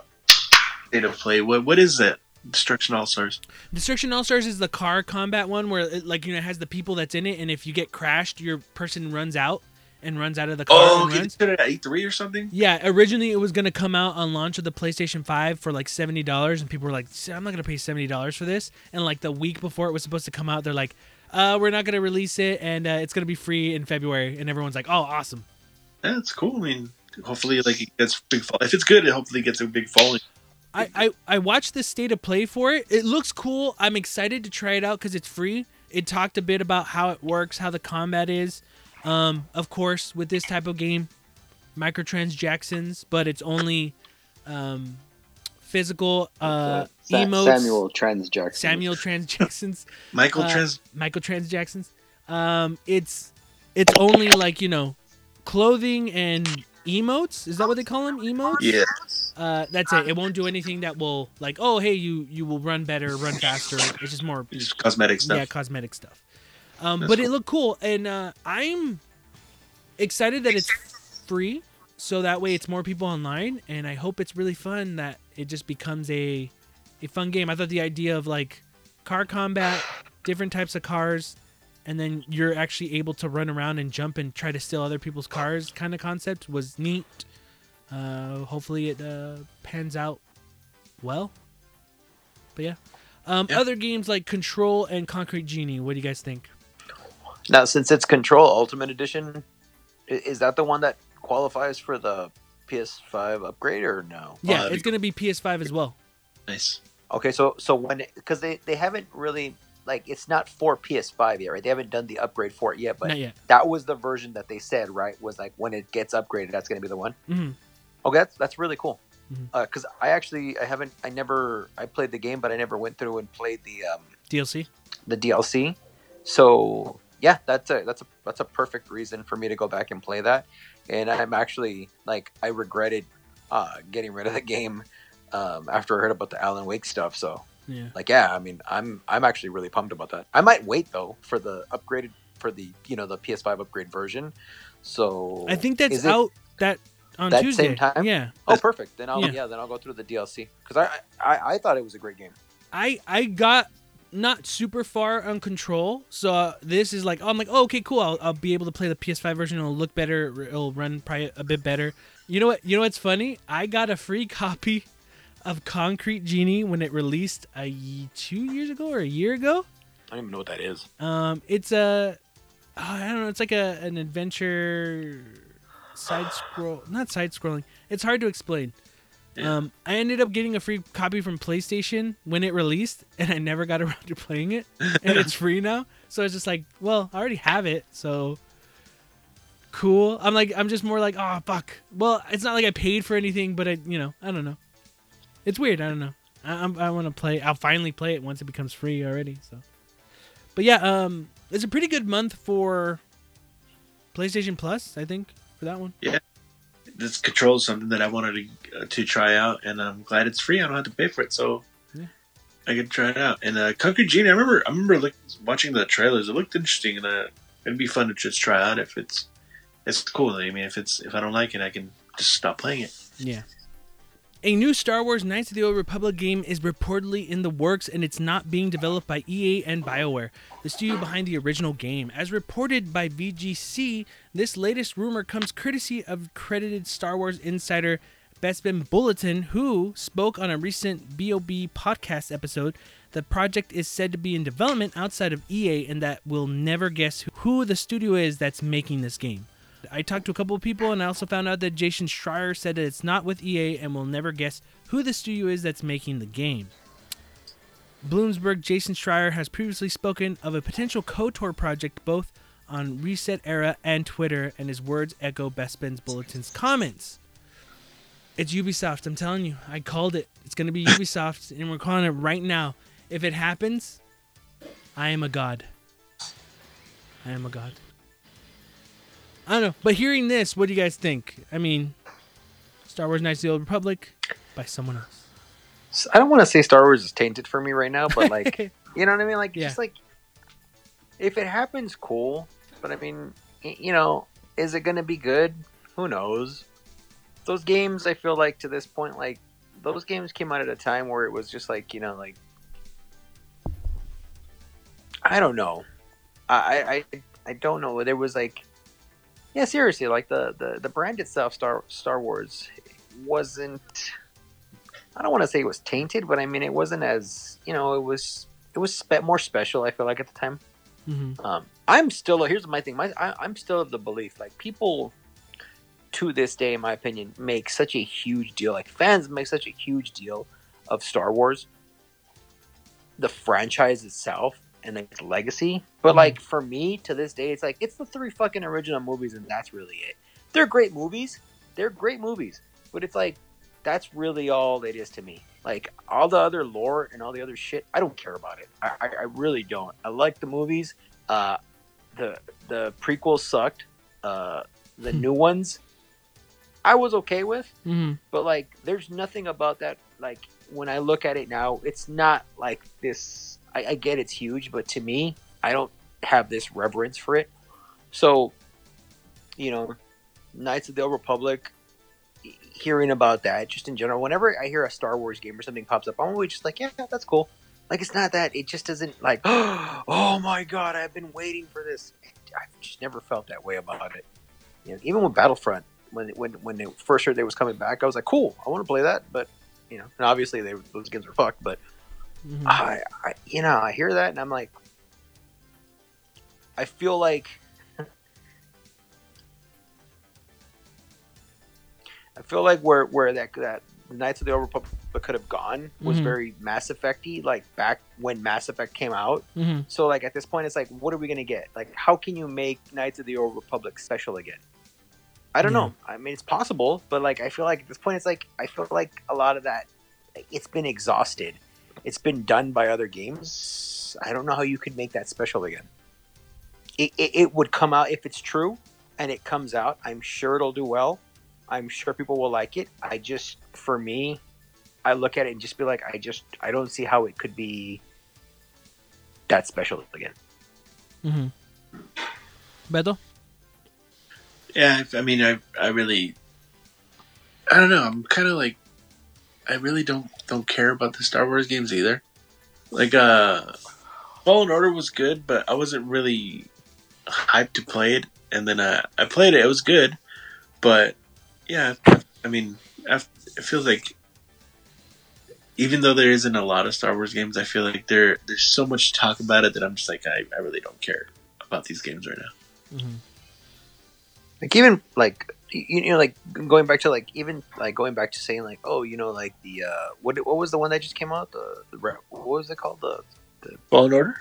state of play. What what is that? Destruction All Stars. Destruction All Stars is the car combat one where it, like you know it has the people that's in it, and if you get crashed, your person runs out and runs out of the car. Oh, and runs. It at E3 or something. Yeah, originally it was gonna come out on launch of the PlayStation 5 for like seventy dollars, and people were like, "I'm not gonna pay seventy dollars for this." And like the week before it was supposed to come out, they're like, "Uh, we're not gonna release it, and uh, it's gonna be free in February." And everyone's like, "Oh, awesome!" Yeah, cool. I mean, hopefully, like it gets big. Fall- if it's good, it hopefully gets a big following. I, I I watched the state of play for it. It looks cool. I'm excited to try it out because it's free. It talked a bit about how it works, how the combat is. Um, of course, with this type of game, microtransactions, but it's only um, physical uh, Sa- emotes. Samuel Trans Jackson. Samuel transactions. <laughs> Michael Uh, Trans. Michael transactions. Um, it's it's only like you know, clothing and emotes. Is that what they call them? Emotes. Yeah. Uh, that's it. It won't do anything that will like, oh, hey, you you will run better, run faster. It's just more Just cosmetic stuff. yeah, cosmetic stuff. Um, but it looked cool, and uh, I'm excited that it's free, so that way it's more people online, and I hope it's really fun. That it just becomes a a fun game. I thought the idea of like car combat, different types of cars, and then you're actually able to run around and jump and try to steal other people's cars, kind of concept was neat. Uh, hopefully it uh, pans out well. But yeah. Um, Yeah. Other games like Control and Concrete Genie. What do you guys think? Now, since it's Control Ultimate Edition, is that the one that qualifies for the PS5 upgrade or no? Yeah, that'd it's gonna be PS5 as well. Nice. Okay, so so when because they they haven't really like it's not for PS5 yet, right? They haven't done the upgrade for it yet, but yet. that was the version that they said, right? Was like when it gets upgraded, that's going to be the one. hmm Okay, that's that's really cool. Because I actually I haven't I never I played the game, but I never went through and played the um, DLC. the DLC. So yeah, that's a that's a that's a perfect reason for me to go back and play that. And I'm actually like I regretted uh, getting rid of the game um, after I heard about the Alan Wake stuff. So Yeah. like yeah, I mean I'm I'm actually really pumped about that. I might wait though for the upgraded for the you know the PS5 upgrade version. So I think that's out that on that Tuesday. same time? Yeah. Oh, perfect. Then I'll Yeah. yeah. then I'll go through the DLC because I, I I thought it was a great game. I I got not super far on Control, so uh, this is like oh, I'm like oh, okay cool. I'll, I'll be able to play the PS5 version. It'll look better. It'll run probably a bit better. You know what? You know what's funny? I got a free <laughs> copy of Concrete Genie when it released a two years ago or a year ago. I don't even know what that is. Um, it's a, oh, I don't know, it's like a an adventure side scroll, not side scrolling. It's hard to explain. Yeah. Um, I ended up getting a free copy from PlayStation when it released, and I never got <laughs> around to playing it, and it's free now. So it's just like, well, I already have it, so cool. I'm like, I'm just more like, oh fuck. Well, it's not like I paid for anything, but I, you know, I don't know. It's weird. I don't know. I, I want to play. I'll finally play it once it becomes free already. So, but yeah, um, it's a pretty good month for PlayStation Plus. I think for that one. This control is something that I wanted to uh, to try out, and I'm glad it's free. I don't have to pay for it, so Yeah. I can try it out. And uh, Concrete Genie, I remember I remember look, watching the trailers. It looked interesting, and uh, it'd be fun to just try out if it's it's cool. I mean, if it's if I don't like it, I can just stop playing it. Yeah. A new Star Wars Knights of the Old Republic game is reportedly in the works and it's not being developed by EA and BioWare, the studio behind the original game. As reported by VGC, this latest rumor comes courtesy of credited Star Wars insider Bespin Bulletin, who spoke on a recent BOB podcast episode. The project is said to be in development outside of EA and that we'll never guess who the studio is that's making this game. I talked to a couple of people, and I also found out that Jason Schreier said that it's not with EA and will never guess who the studio is that's making the game. Bloomberg Jason Schreier has previously spoken of a potential KOTOR project both on Reset Era and Twitter, and his words echo Bespin's Bulletin's comments. It's Ubisoft, I'm telling you. I called it. It's going to be <coughs> Ubisoft, and we're calling it right now. If it happens, I am a god. I am a god. I don't know. But hearing this, what do you guys think? I mean, Star Wars Knights of the Old Republic by someone else. I don't want to say Star Wars is tainted for me right now, but like, <laughs> you know what I mean? Like, Yeah. just like, if it happens, cool. But I mean, you know, is it going to be good? Who knows? Those games, I feel like to this point, like those games came out at a time where it was just like, you know, like I don't know. I I I don't know. There was like, yeah, seriously, like the the the brand itself, Star Star Wars, wasn't. I don't want to say it was tainted, but I mean it wasn't as you know it was it was spe- more special. I feel like at the time. hmm Um, I'm still here's my thing. My I, I'm still of the belief like people to this day, in my opinion, make such a huge deal. Like fans make such a huge deal of Star Wars, the franchise itself, and its legacy. But Mhm. like for me, to this day, it's like it's the three fucking original movies, and that's really it. They're great movies. They're great movies, but it's like that's really all it is to me. Like all the other lore and all the other shit, I don't care about it. I, I, I really don't. I like the movies. Uh, the the prequels sucked. Uh, the Hmm. new ones, I was okay with, hmm but like, there's nothing about that. Like when I look at it now, it's not like this. I, I get it's huge, but to me, I don't have this reverence for it. So, you know, Knights of the Old Republic. Hearing about that, just in general, whenever I hear a Star Wars game or something pops up, I'm always just like, yeah, that's cool. Like it's not that. It just doesn't like. <gasps> Oh my god, I've been waiting for this. I've just never felt that way about it. You know, even with Battlefront, when when when they first heard they was coming back, I was like, cool, I want to play that. But you know, and obviously they those games are fucked. But hmm I, I, you know, I hear that and I'm like, I feel like. I feel like where where that that Knights of the Old Republic could have gone was Mhm. very Mass Effecty, like back when Mass Effect came out. hmm So like at this point, it's like, what are we gonna get? Like, how can you make Knights of the Old Republic special again? I don't Yeah. know. I mean, it's possible, but like, I feel like at this point, it's like I feel like a lot of that, it's been exhausted. It's been done by other games. I don't know how you could make that special again. It, it, it would come out if it's true, and it comes out. I'm sure it'll do well. I'm sure people will like it. I just, for me, I look at it and just be like, I just, I don't see how it could be that special again. hmm Beto? Yeah, I I mean, I I really, I don't know. I'm kind of like, I really don't don't care about the Star Wars games either. Like, uh, Fallen Order was good, but I wasn't really hyped to play it. And then uh, I played it; it was good, but yeah, I mean, I, it feels like even though there isn't a lot of Star Wars games, I feel like there there's so much talk about it that I'm just like, I, I really don't care about these games right now. hmm like even like you, you know like going back to like even like going back to saying like oh you know like the uh what what was the one that just came out the, the what was it called the Fallen Order.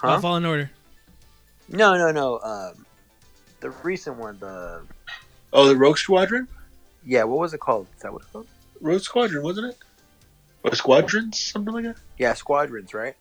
Huh? Oh, Fallen Order. no no no um the recent one the Oh, the Rogue Squadron. yeah what was it called is that what it's called Rogue Squadron, wasn't it? Or squadrons, something like that. Yeah, Squadrons, right?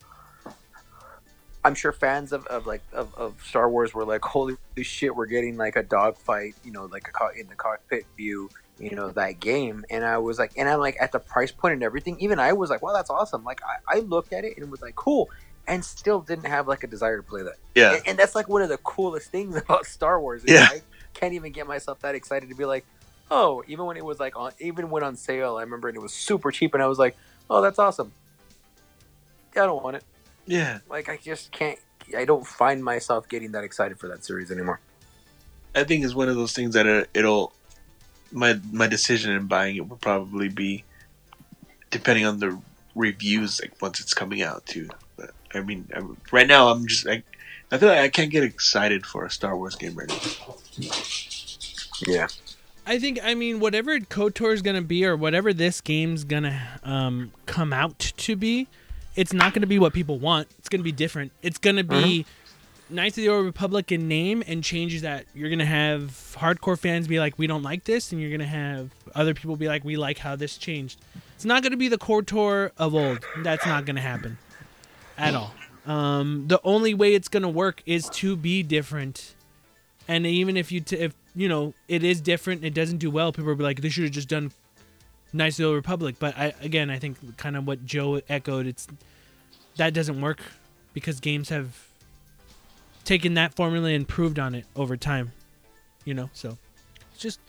I'm sure fans of, of like of, of Star Wars were like, "Holy shit, we're getting like a dogfight, you know, like a co- in the cockpit view, you know, that game." And I was like, and I'm like at the price point and everything. Even I was like, "Wow, that's awesome!" Like I, I looked at it and was like, "Cool," and still didn't have like a desire to play that. Yeah, And, and that's like one of the coolest things <laughs> about Star Wars. Yeah. I can't even get myself that excited to be like, oh, even when it was like on, even when on sale, I remember and it was super cheap, and I was like, oh, that's awesome. Yeah, I don't want it. Yeah. Like, I just can't. I don't find myself getting that excited for that series anymore. I think it's one of those things that it, it'll my my decision in buying it will probably be depending on the reviews like once it's coming out too. But I mean, I, right now I'm just like I feel like I can't get excited for a Star Wars game right now. Yeah. I think I mean whatever KOTOR is gonna be or whatever this game's gonna um, come out to be, it's not gonna be what people want. It's gonna be different. It's gonna be Knights of the Old Republic in name and changes that you're gonna have hardcore fans be like, we don't like this, and you're gonna have other people be like, we like how this changed. It's not gonna be the KOTOR of old. That's not gonna happen at all. Um, the only way it's gonna work is to be different and even if you t- if you know it is different it doesn't do well people will be like they should have just done nice little republic but i again i think kind of what joe echoed it's that doesn't work because games have taken that formula and improved on it over time you know so it's just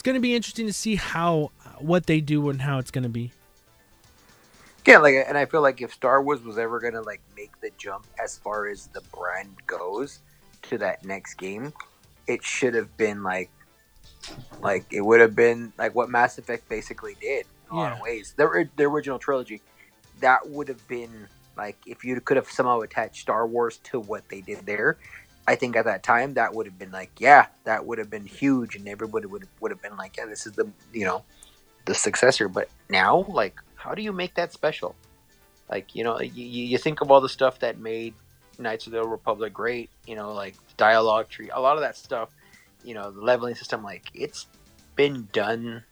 it's going to be interesting to see how what they do and how it's going to be. Yeah, like, and I feel like if Star Wars was ever gonna like make the jump as far as the brand goes to that next game, it should have been like, like it would have been like what Mass Effect basically did in a lot of ways. The the original trilogy, that would have been like if you could have somehow attached Star Wars to what they did there. I think at that time that would have been like, yeah, that would have been huge, and everybody would would have been like, yeah, this is the you know the successor. But now, like, how do you make that special? Like, you know, you, you you think of all the stuff that made Knights of the Old Republic great, you know, like dialogue tree, a lot of that stuff, you know, the leveling system, like, it's been done,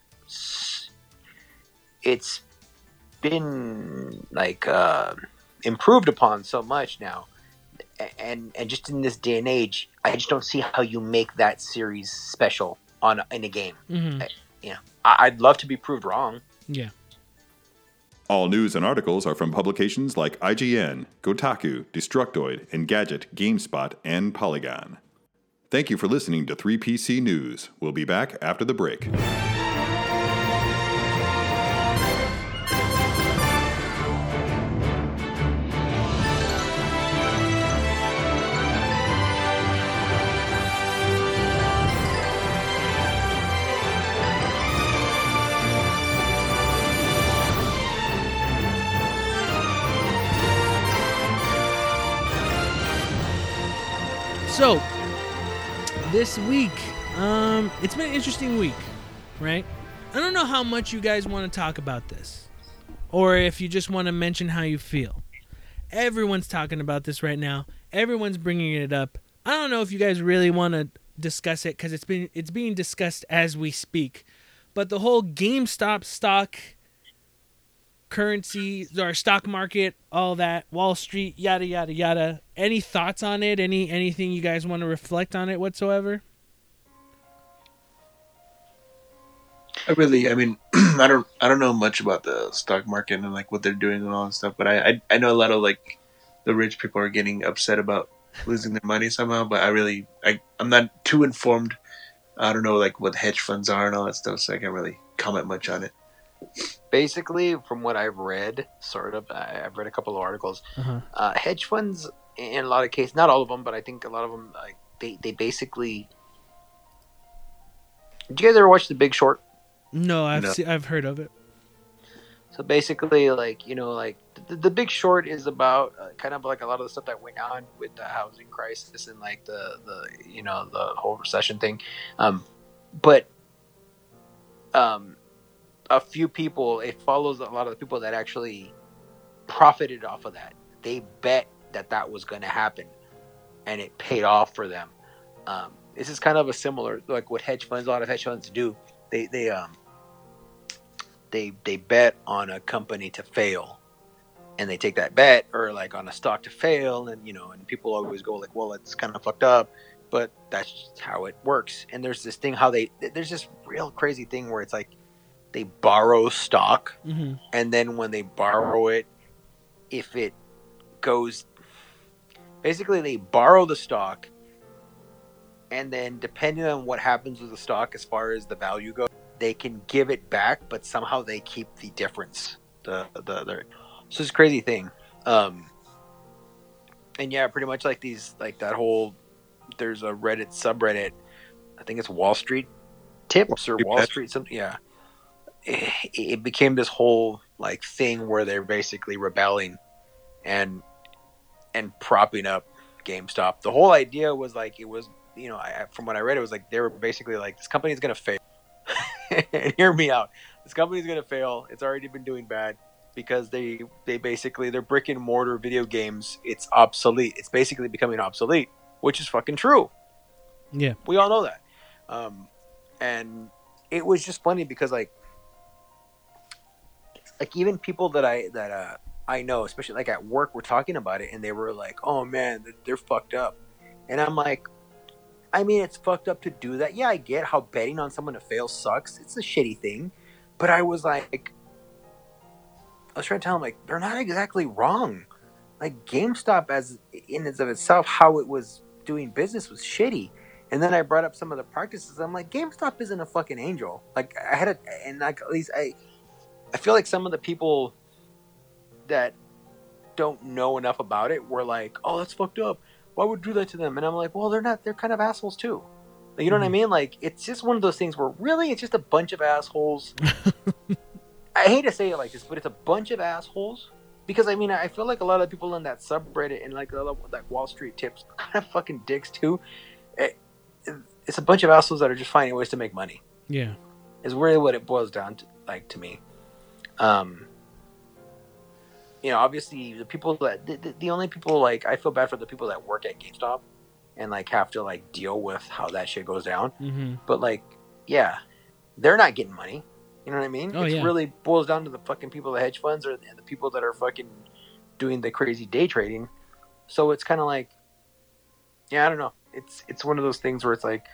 it's been, like, uh, improved upon so much now. And and just in this day and age, I just don't see how you make that series special on in a game. mm-hmm. I, I'd love to be proved wrong. yeah All news and articles are from publications like IGN, Kotaku, Destructoid, Engadget, GameSpot, and Polygon. Thank you for listening to 3PC News. We'll be back after the break. Week, um, it's been an interesting week, right? I don't know how much you guys want to talk about this, or if you just want to mention how you feel. Everyone's talking about this right now. Everyone's bringing it up. I don't know if you guys really want to discuss it because it's been it's being discussed as we speak. But the whole GameStop stock currency or stock market, all that, Wall Street, yada yada yada. Any thoughts on it? Any anything you guys want to reflect on it whatsoever? I really, I mean, <clears throat> I don't, I don't know much about the stock market and like what they're doing and all that stuff. But I, I, I know a lot of like the rich people are getting upset about losing their money somehow. But I really, I, I'm not too informed. I don't know like what hedge funds are and all that stuff, so I can't really comment much on it. Basically, from what I've read, sort of, I- I've read a couple of articles. Uh-huh. Uh, hedge funds, in a lot of cases, not all of them, but I think a lot of them, like they, they basically. Did you guys ever watch The Big Short? No, I've No. se- I've heard of it. So basically, like you know, like the, the Big Short is about uh, kind of like a lot of the stuff that went on with the housing crisis and like the the you know the whole recession thing, um, but um, a few people it follows a lot of the people that actually profited off of that. They bet that that was going to happen, and it paid off for them. Um, this is kind of a similar like what hedge funds a lot of hedge funds do. They they um they they bet on a company to fail, and they take that bet or like on a stock to fail, and you know, and people always go like, well, it's kind of fucked up, but that's just how it works. And there's this thing how they there's this real crazy thing where it's like they borrow stock hmm and then when they borrow it if it goes basically they borrow the stock and then depending on what happens with the stock as far as the value goes they can give it back but somehow they keep the difference. The the, the so it's a crazy thing. Um and yeah pretty much like these like that whole there's a reddit subreddit. I think it's wall street tips or wall street something yeah. It, it became this whole like thing where they're basically rebelling and and propping up GameStop. The whole idea was like it was, you know, I, from what I read, it was like they were basically like this company's gonna fail. <laughs> and hear me out. This company's gonna fail. It's already been doing bad because they they basically their brick and mortar video games. It's obsolete. It's basically becoming obsolete, which is fucking true. Yeah. We all know that. Um, and it was just funny because like like even people that I that uh I know, especially like at work, were talking about it, and they were like, "Oh man, they're, they're fucked up," and I'm like, I mean, it's fucked up to do that. Yeah, I get how betting on someone to fail sucks. It's a shitty thing, but I was like, I was trying to tell them like they're not exactly wrong. Like GameStop, as in and of itself, how it was doing business was shitty. And then I brought up some of the practices. I'm like, GameStop isn't a fucking angel. Like I had a, and like at least I, I feel like some of the people that don't know enough about it were like, "Oh, that's fucked up. Why would you do that to them?" And I'm like, "Well, they're not. They're kind of assholes too. Like, you know what I Mhm. mean? Like, it's just one of those things where really, it's just a bunch of assholes. <laughs> I hate to say it like this, but it's a bunch of assholes. Because I mean, I feel like a lot of people in that subreddit and like a lot of, like Wall Street tips kind of fucking dicks too. It, it's a bunch of assholes that are just finding ways to make money Yeah. is really what it boils down to like to me um you know obviously the people that the, the, only people like i feel bad for the people that work at gamestop and like have to like deal with how that shit goes down. Hmm but like yeah they're not getting money. You know what i mean? Oh, it yeah. really boils down to the fucking people the hedge funds or the people that are fucking doing the crazy day trading. So it's kind of like yeah i don't know. It's it's one of those things where it's like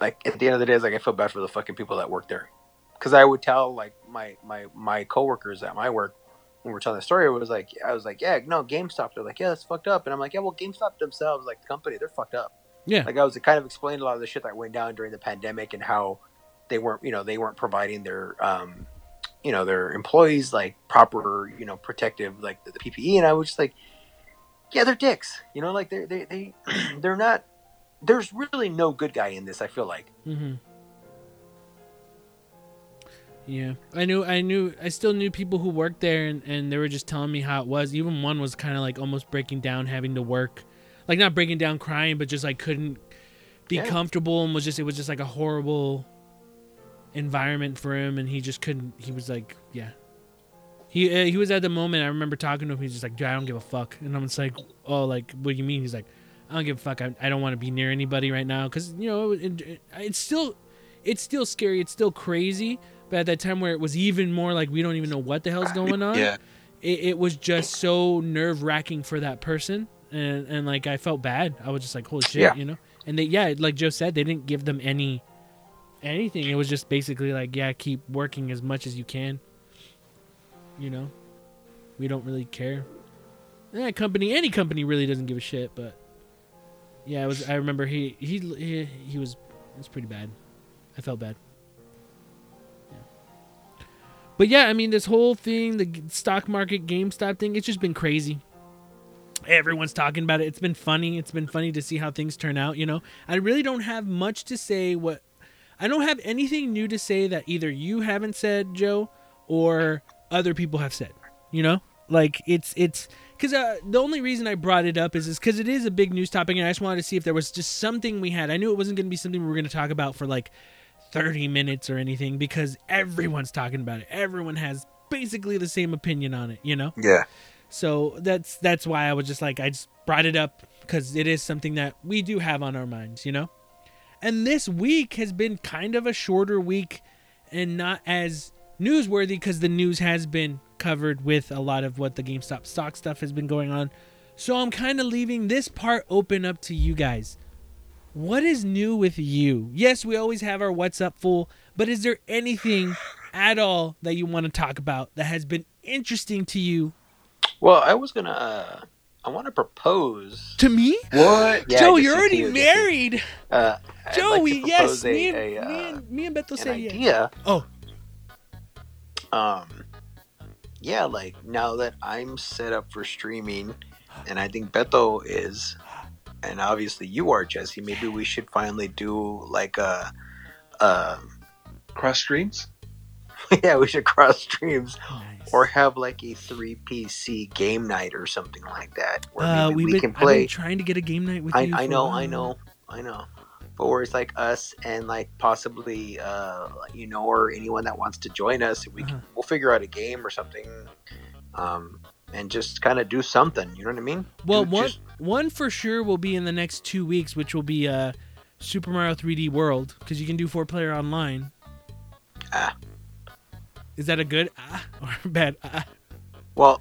like at the end of the day, it's like I feel bad for the fucking people that work there, because I would tell like my my my coworkers at my work when we are telling the story, it was like I was like, yeah, no, GameStop. They're like, yeah, that's fucked up, and I'm like, yeah, well, GameStop themselves, like the company, they're fucked up. Yeah. Like I was kind of explaining a lot of the shit that went down during the pandemic and how they weren't, you know, they weren't providing their, um, you know, their employees like proper, you know, protective like the, the PPE, and I was just like, yeah, they're dicks, you know, like they they they <clears throat> they're not. There's really no good guy in this. I feel like. hmm Yeah, I knew, I knew, I still knew people who worked there, and, and they were just telling me how it was. Even one was kind of like almost breaking down, having to work, like not breaking down, crying, but just like couldn't be Yeah. comfortable, and was just it was just like a horrible environment for him, and he just couldn't. He was like, yeah. He uh, he was at the moment. I remember talking to him. He's just like, "Dude, I don't give a fuck," and I'm just like, "Oh, like, what do you mean?" He's like, "I don't give a fuck. I, I don't want to be near anybody right now because you know it, it, it's still." It's still scary. It's still crazy, but at that time where it was even more like we don't even know what the hell's <laughs> going on. Yeah. It, it was just so nerve wracking for that person, and and like I felt bad. I was just like, holy shit, Yeah. you know. And they, yeah, like Joe said, they didn't give them any anything. It was just basically like, yeah, keep working as much as you can. You know, we don't really care. And that company, any company, really doesn't give a shit. But yeah, it was. I remember he he he, he was it was pretty bad. I felt bad. But yeah, I mean, this whole thing, the stock market, GameStop thing, it's just been crazy. Everyone's talking about it. It's been funny. It's been funny to see how things turn out. You know, I really don't have much to say. What I don't have anything new to say that either you haven't said, Joe, or other people have said. You know, like it's it's because uh, the only reason I brought it up is is because it is a big news topic, and I just wanted to see if there was just something we had. I knew it wasn't going to be something we were going to talk about for like 30 minutes or anything because everyone's talking about it. Everyone has basically the same opinion on it, you know? Yeah. So that's that's why I was just like I just brought it up because it is something that we do have on our minds, you know. And this week has been kind of a shorter week and not as newsworthy because the news has been covered with a lot of what the GameStop stock stuff has been going on. So I'm kind of leaving this part open up to you guys. What is new with you? Yes, we always have our what's up full, but is there anything at all that you want to talk about that has been interesting to you? Well, I was gonna. Uh, I want to propose. To me? What? Yeah, Joe, you're already you, married. Uh, I'd Joe, like yes, propose me and, a, a, me uh, and me and Beto an say yes. idea. Oh, Um, yeah, like now that I'm set up for streaming, and I think Beto is, and obviously you are, Jesse. Maybe we should finally do like a, um, Cross streams? <laughs> yeah, we should cross streams nice. or have like a three PC game night or something like that, where uh, we've been, can I've play. been trying to get a game night with I, you. I know. I know, I know. But where it's like us and like possibly, uh, you know, or anyone that wants to join us, we can Uh-huh. we'll figure out a game or something, um, and just kind of do something. You know what I mean? Well, Do one just- one for sure will be in the next two weeks, which will be uh, Super Mario 3D World, because you can do four player online. Ah. Is that a good ah or bad ah? well,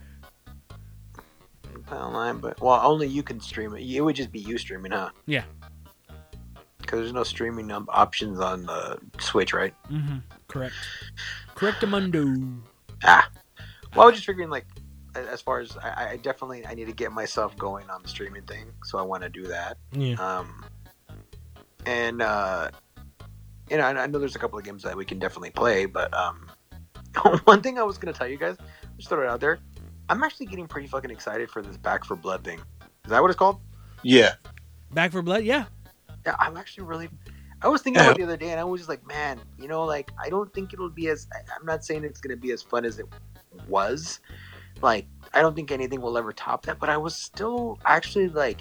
online, but well, only you can stream it. It would just be you streaming, huh? Yeah. Because there's no streaming um, options on the Switch, right? Mm-hmm. Correct. Correctamundo. Ah. Well, I was just figuring like. A- As far as I, I definitely I need to get myself going on the streaming thing, so I want to do that. Yeah. Um, and uh, you know, I I know there's a couple of games that we can definitely play, but um, <laughs> one thing I was gonna tell you guys, just throw it out there. I'm actually getting pretty fucking excited for this Back 4 Blood thing. Is that what it's called? Yeah. Back 4 Blood. Yeah. Yeah, I'm actually really. I was thinking about it the other day, and I was just like, man, you know, like I don't think it'll be as. I- I'm not saying it's gonna be as fun as it was. Like, I don't think anything will ever top that. But I was still actually like,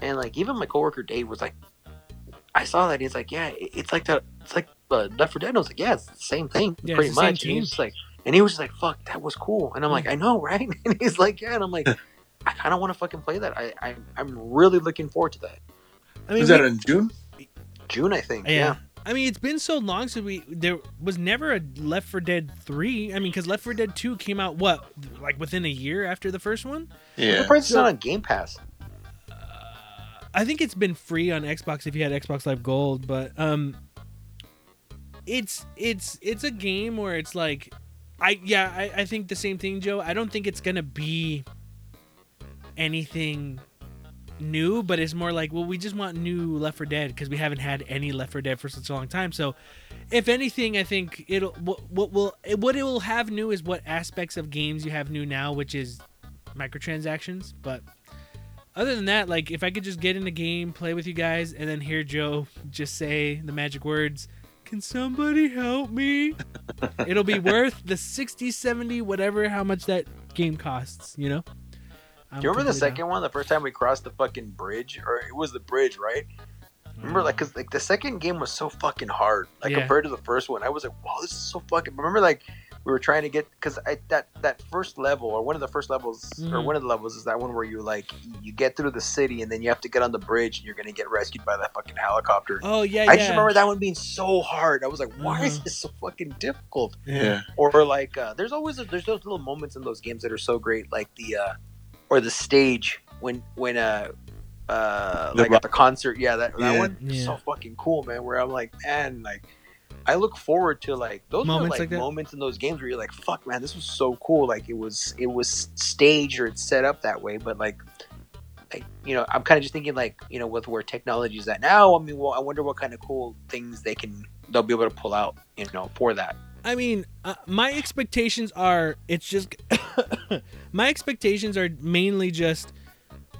and like even my coworker Dave was like, I saw that he's like, yeah, it's like that. It's like uh, Left 4 Dead. And I was like, yeah, it's the same thing, Yeah, pretty much. And he was like, and he was just like, fuck, that was cool. And I'm like, I know, <laughs> right? And he's like, yeah, and I'm like. <laughs> I kind of want to fucking play that. I, I I'm really looking forward to that. I mean, Is that we- in June? June, I think. yeah. yeah. I mean, it's been so long since we there was never a Left 4 Dead 3. I mean, because Left 4 Dead 2 came out what, like within a year after the first one. Yeah. surprised it's So- not on Game Pass. I think it's been free on Xbox if you had Xbox Live Gold, but um, it's it's it's a game where it's like, I yeah, I, I think the same thing, Joe. I don't think it's gonna be anything new, but it's more like, well, we just want new Left 4 Dead because we haven't had any Left 4 Dead for such a long time. So, if anything, I think it'll what, what will what it will have new is what aspects of games you have new now, which is microtransactions. But other than that, like if I could just get in a game, play with you guys, and then hear Joe just say the magic words, "Can somebody help me?" <laughs> It'll be worth the 60, 70, whatever how much that game costs, you know? I'm Do you remember the completely second one? The first time we crossed the fucking bridge, or it was the bridge, right? Remember, like, cause like the second game was so fucking hard, like Yeah. compared to the first one. I was like, wow, this is so fucking. Remember, like, we were trying to get because that that first level or one of the first levels or Mhm. one of the levels is that one where you like you get through the city and then you have to get on the bridge and you're gonna get rescued by that fucking helicopter. Oh yeah, I yeah. just remember that one being so hard. I was like, why is Uh-huh. this so fucking difficult? Yeah. or like uh, there's always there's those little moments in those games that are so great like the uh or the stage when when uh uh The like rock- at the concert. Yeah that, that Yeah. one Yeah. so fucking cool man where i'm like man like i look forward to like those Moments moments like like, moments in those games where you're like fuck man this was so cool. Like it was it was staged or it's set up that way but like like you know i'm kind of just thinking like you know with where technology is at now i mean well i wonder what kind of cool things they can they'll be able to pull out you know for that I mean, uh, my expectations are it's just <coughs> my expectations are mainly just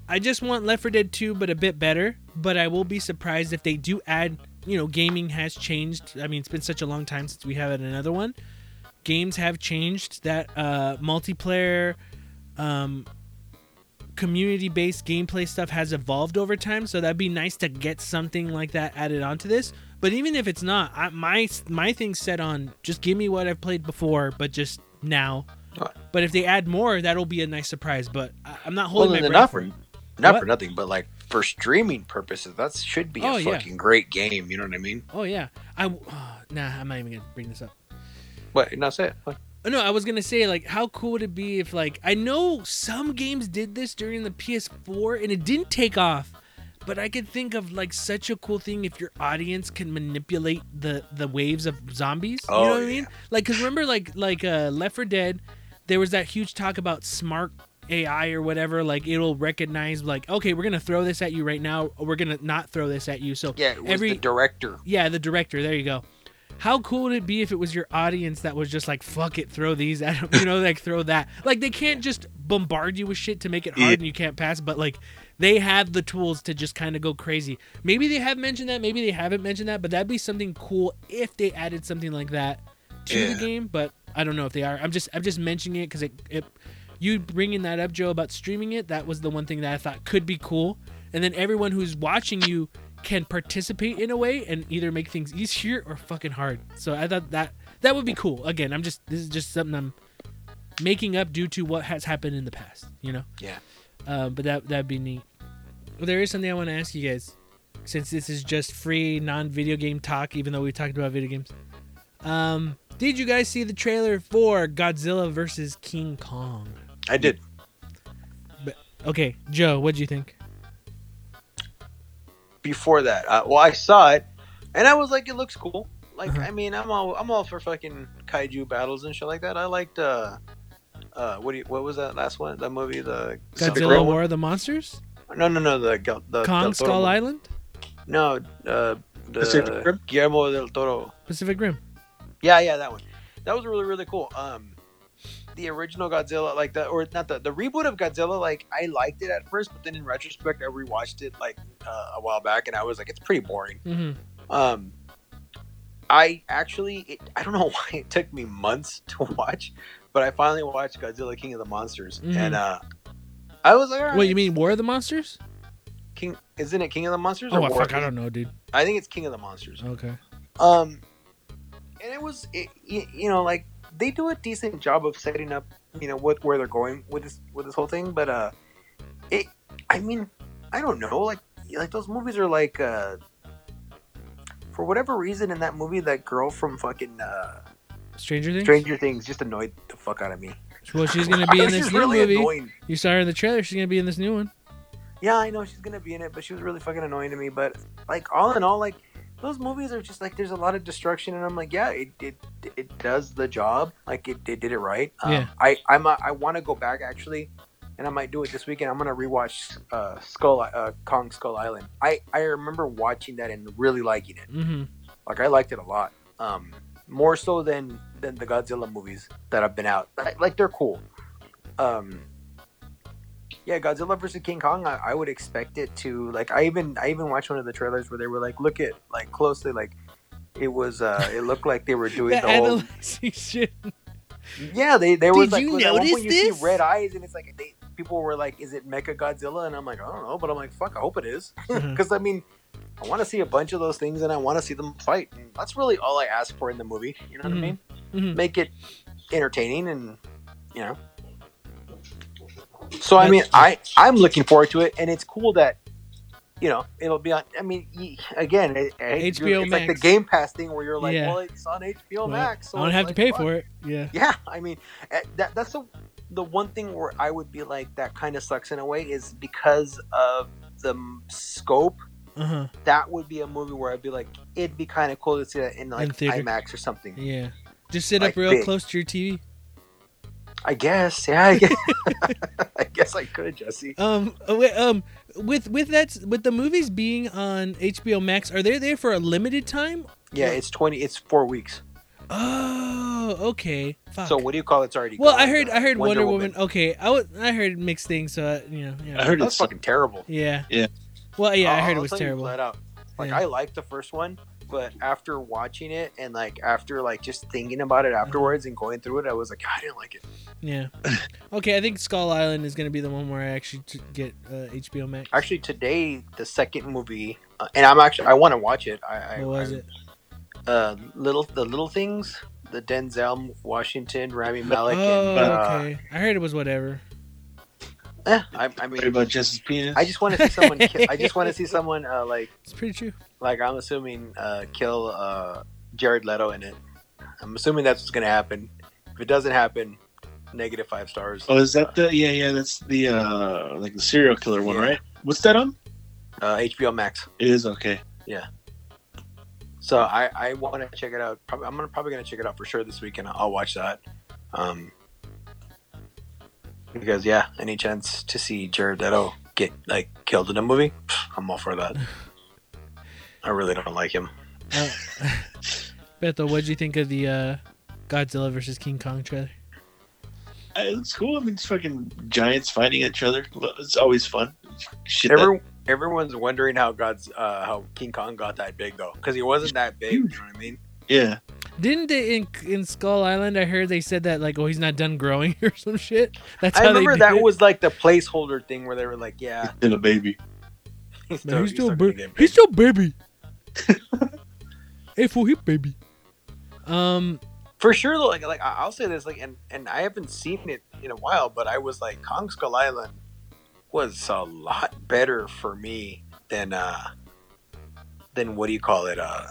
I just want Left 4 Dead 2 but a bit better, but I will be surprised if they do add, you know, gaming has changed. I mean, it's been such a long time since we had another one. Games have changed that uh multiplayer um community-based gameplay stuff has evolved over time, so that'd be nice to get something like that added onto this. But even if it's not, I, my my thing's set on just give me what I've played before, but just now. Right. But if they add more, that'll be a nice surprise. But I, I'm not holding Well, my breath not for not What? for nothing, but like for streaming purposes, that should be Oh, a yeah. fucking great game. You know what I mean? Oh yeah. I uh, nah. I'm not even gonna bring this up. But no, say it. What? Oh, No, I was gonna say like, how cool would it be if like I know some games did this during the PS4 and it didn't take off, but I could think of like such a cool thing if your audience can manipulate the the waves of zombies. Oh, you Oh, know what I mean? Like, cause remember like like uh, Left 4 Dead, there was that huge talk about smart AI or whatever. Like it'll recognize like, okay, we're gonna throw this at you right now, or we're gonna not throw this at you. So Yeah, every the director. yeah, the director. There you go. How cool would it be if it was your audience that was just like, fuck it, throw these at them, <laughs> you know, like throw that. Like they can't just bombard you with shit to make it hard Yeah. and you can't pass, but like they have the tools to just kind of go crazy. Maybe they have mentioned that, maybe they haven't mentioned that, but that'd be something cool if they added something like that to Yeah. the game. But I don't know if they are. I'm just I'm just mentioning it because it, it you bringing that up, Joe, about streaming it. That was the one thing that I thought could be cool, and then everyone who's watching you can participate in a way and either make things easier or fucking hard. So I thought that that would be cool. Again, I'm just this is just something I'm making up due to what has happened in the past. You know. Yeah. Uh, but that that'd be neat. Well, there is something I want to ask you guys, since this is just free non-video game talk, even though we talked about video games. Um, did you guys see the trailer for Godzilla versus King Kong? I did. But, Okay, Joe, what do you think? Before that, uh, well, I saw it, and I was like, it looks cool. Like, Uh-huh. I mean, I'm all I'm all for fucking kaiju battles and shit like that. I liked uh, uh, what do you, what was that last one? That movie, the Godzilla Rim? War of the Monsters? No, no, no, the, Gal- the Kong Del Toro Skull movie. Island? No, uh, the Pacific Rim? Guillermo del Toro. Pacific Rim. Yeah, yeah, that one. That was really really cool. Um, the original Godzilla, like the or not the the reboot of Godzilla, like I liked it at first, but then in retrospect, I rewatched it like uh, a while back, and I was like, it's pretty boring. Mm-hmm. Um, I actually, it, I don't know <laughs> why it took me months to watch, but I finally watched Godzilla King of the Monsters, Mhm. and uh, I was like, right, Wait, you mean War of the Monsters? King? Isn't it King of the Monsters? Oh, or I War fuck, I don't know, dude. I think it's King of the Monsters. Okay. Um, and it was, it, you, you know, like they do a decent job of setting up, you know, what where they're going with this with this whole thing. But uh, it, I mean, I don't know, like like those movies are like, uh, for whatever reason in that movie, that girl from fucking uh, Stranger Things? Stranger Things just annoyed the fuck out of me. Well, she's gonna be <laughs> in this new really movie. annoying. You saw her in the trailer. She's gonna be in this new one. Yeah, I know she's gonna be in it, but she was really fucking annoying to me. But like all in all, like those movies are just like there's a lot of destruction, and I'm like, yeah, it it, it does the job. Like it, it did it right. Um, Yeah. I I'm a, I want to go back actually, and I might do it this weekend. I'm gonna rewatch uh, Skull uh, Kong Skull Island. I I remember watching that and really liking it. Mm-hmm. Like I liked it a lot. Um, more so than than the Godzilla movies that have been out. Like, like, they're cool. Um, yeah, Godzilla versus King Kong. I, I would expect it to like. I even I even watched one of the trailers where they were like, look at like closely, like it was. uh It looked like they were <laughs> doing The the whole. shit. Yeah, they they was Did like you notice this? see red eyes and it's like they people were like, is it Mecha Godzilla? And I'm like, I don't know, but I'm like, fuck, I hope it is <laughs> because I mean, I want to see a bunch of those things and I want to see them fight. And that's really all I ask for in the movie. You know what Mhm. I mean? Mhm. Make it entertaining and you know. So I mean, I I'm looking forward to it, and it's cool that you know it'll be on. I mean, again, it, it- HBO it's like the Game Pass thing where you're like, Yeah. well, it's on HBO Well, Max. So I don't have like, to pay fuck. for it. Yeah. Yeah, I mean, eh, that that's the the one thing where I would be like that kind of sucks in a way is because of the m- scope. Huh. That would be a movie where I'd be like, it'd be kind of cool to see that in like theater. IMAX or something. Yeah. Just sit Like up real big. close to your TV. I guess, yeah, I guess, <laughs> I guess I could, Jesse. Um. uh, um. With with that with the movies being on HBO Max, are they there for a limited time? Yeah, it's twenty. It's four weeks. Oh, okay. Fuck. So what do you call it's already? well, gone, I heard uh, I heard Wonder, Woman. Okay, I was I heard mixed things. So uh, you know, yeah. I heard That's it's fucking terrible. yeah. Yeah. Well, yeah, I I'll- heard it I'll was terrible. flat out. Like Yeah. I liked the first one, but after watching it and like after like just thinking about it afterwards and going through it, I was like, I didn't like it. Yeah. <laughs> Okay, I think Skull Island is gonna be the one where I actually t- get uh, HBO Max. Actually, today the second movie, uh, and I'm actually I want to watch it. I, I what was I- it? Uh, little the little things, the Denzel Washington, Rami Malek, Oh, and uh, okay. I heard it was whatever. Eh, I, I mean, about Jesse's penis. I just want to see someone. Kill, I just want to see <laughs> someone uh, like It's pretty true. like I'm assuming uh, kill uh, Jared Leto in it. I'm assuming that's what's gonna happen. If it doesn't happen, negative five stars. Oh, is that the? Yeah, yeah. That's the uh like the serial killer one, Yeah. right? What's that on? Uh, HBO Max. It is okay. So I, I want to check it out. Probably, I'm gonna probably gonna check it out for sure this weekend. I'll watch that. Um, because yeah, any chance to see Jared Leto get like killed in a movie, I'm all for that. <laughs> I really don't like him. Uh, Beto, what'd you think of the uh, Godzilla versus King Kong trailer? Uh, It's cool. I mean, it's fucking giants fighting each other. It's always fun. Shit. that- Every, everyone's wondering how God's uh, how King Kong got that big though, because he wasn't that big. You know what I mean? yeah. Didn't they in in Skull Island? I heard they said that like, oh, he's not done growing <laughs> or some shit. That's I remember they that it. was like the placeholder thing where they were like, yeah, Still a baby. he's <laughs> Man, he's still, gonna ba- get he's still baby. hey, for hip baby. Um, for sure though like like I- i'll say this like and and i haven't seen it in a while but i was like kong skull island was a lot better for me than uh than what do you call it uh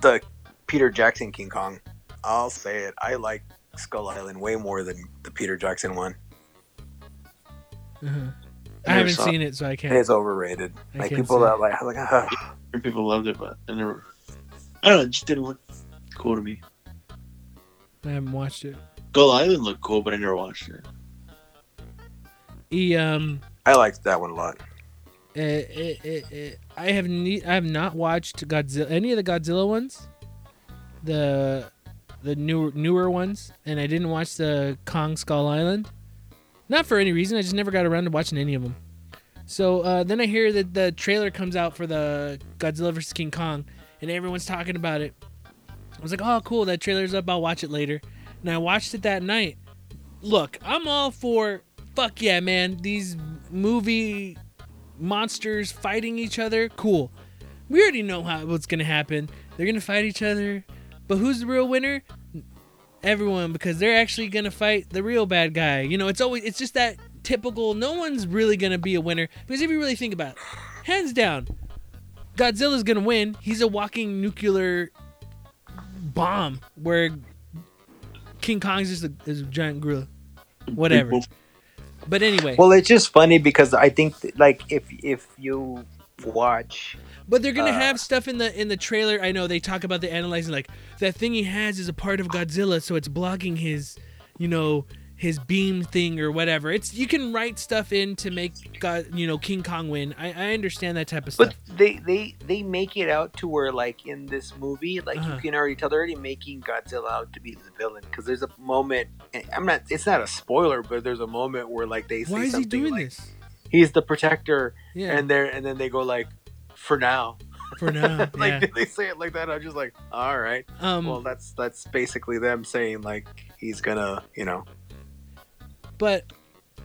the peter jackson king kong i'll say it i like skull island way more than the peter jackson one uh-huh. I haven't saw seen it, so I can't. it's overrated I like people that like like ah. People loved it, but I never. I don't know. It just didn't look cool to me. I haven't watched it. Skull Island looked cool, but I never watched it. E um, i liked that one a lot uh, uh, uh, I have ne- I have not watched Godzilla any of the Godzilla ones, the the newer newer ones, and I didn't watch the Kong Skull Island. Not for any reason. I just never got around to watching any of them. So uh, then I hear that the trailer comes out for the Godzilla vs King Kong, and everyone's talking about it. I was like, "Oh, cool! That trailer's up. I'll watch it later." And I watched it that night. Look, I'm all for fuck yeah, man. These movie monsters fighting each other, cool. We already know how what's gonna happen. They're gonna fight each other, but who's the real winner? Everyone, because they're actually gonna fight the real bad guy. You know, it's always it's just that typical. No one's really gonna be a winner because if you really think about it, hands down, Godzilla's gonna win. He's a walking nuclear bomb, where King Kong's just a, is a giant gorilla. Whatever. But anyway, well it's just funny because i think like if if you watch But they're gonna Uh, have stuff in the in the trailer. I know they talk about the analyzing like that thing he has is a part of Godzilla, so it's blocking his, you know, his beam thing or whatever. It's you can write stuff in to make God, you know, King Kong win. I, I understand that type of But stuff. But they they they make it out to where like in this movie, like Uh-huh. you can already tell they're already making Godzilla out to be the villain because there's a moment. I'm not. It's not a spoiler, but there's a moment where like they say Why is he doing like, this? He's the protector, Yeah, and they're and then they go like, for now. for now. <laughs> like yeah. <laughs> they say it like that. I'm just like, all right. Um, well, that's that's basically them saying like he's gonna, you know. But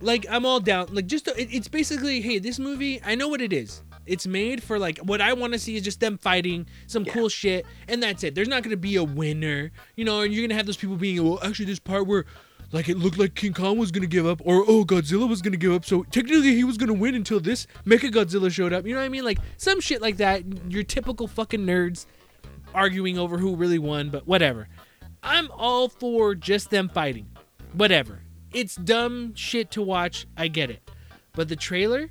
like I'm all down. Like just it, it's basically, hey, this movie, I know what it is. It's made for like what I want to see is just them fighting some Yeah. cool shit, and that's it. There's not gonna be a winner, you know. And you're gonna have those people being, well, actually, this part where like it looked like King Kong was gonna give up, or oh, Godzilla was gonna give up. So technically, he was gonna win until this Mecha Godzilla showed up. You know what I mean? Like some shit like that. Your typical fucking nerds arguing over who really won, but whatever. I'm all for just them fighting. Whatever. It's dumb shit to watch. I get it. But the trailer,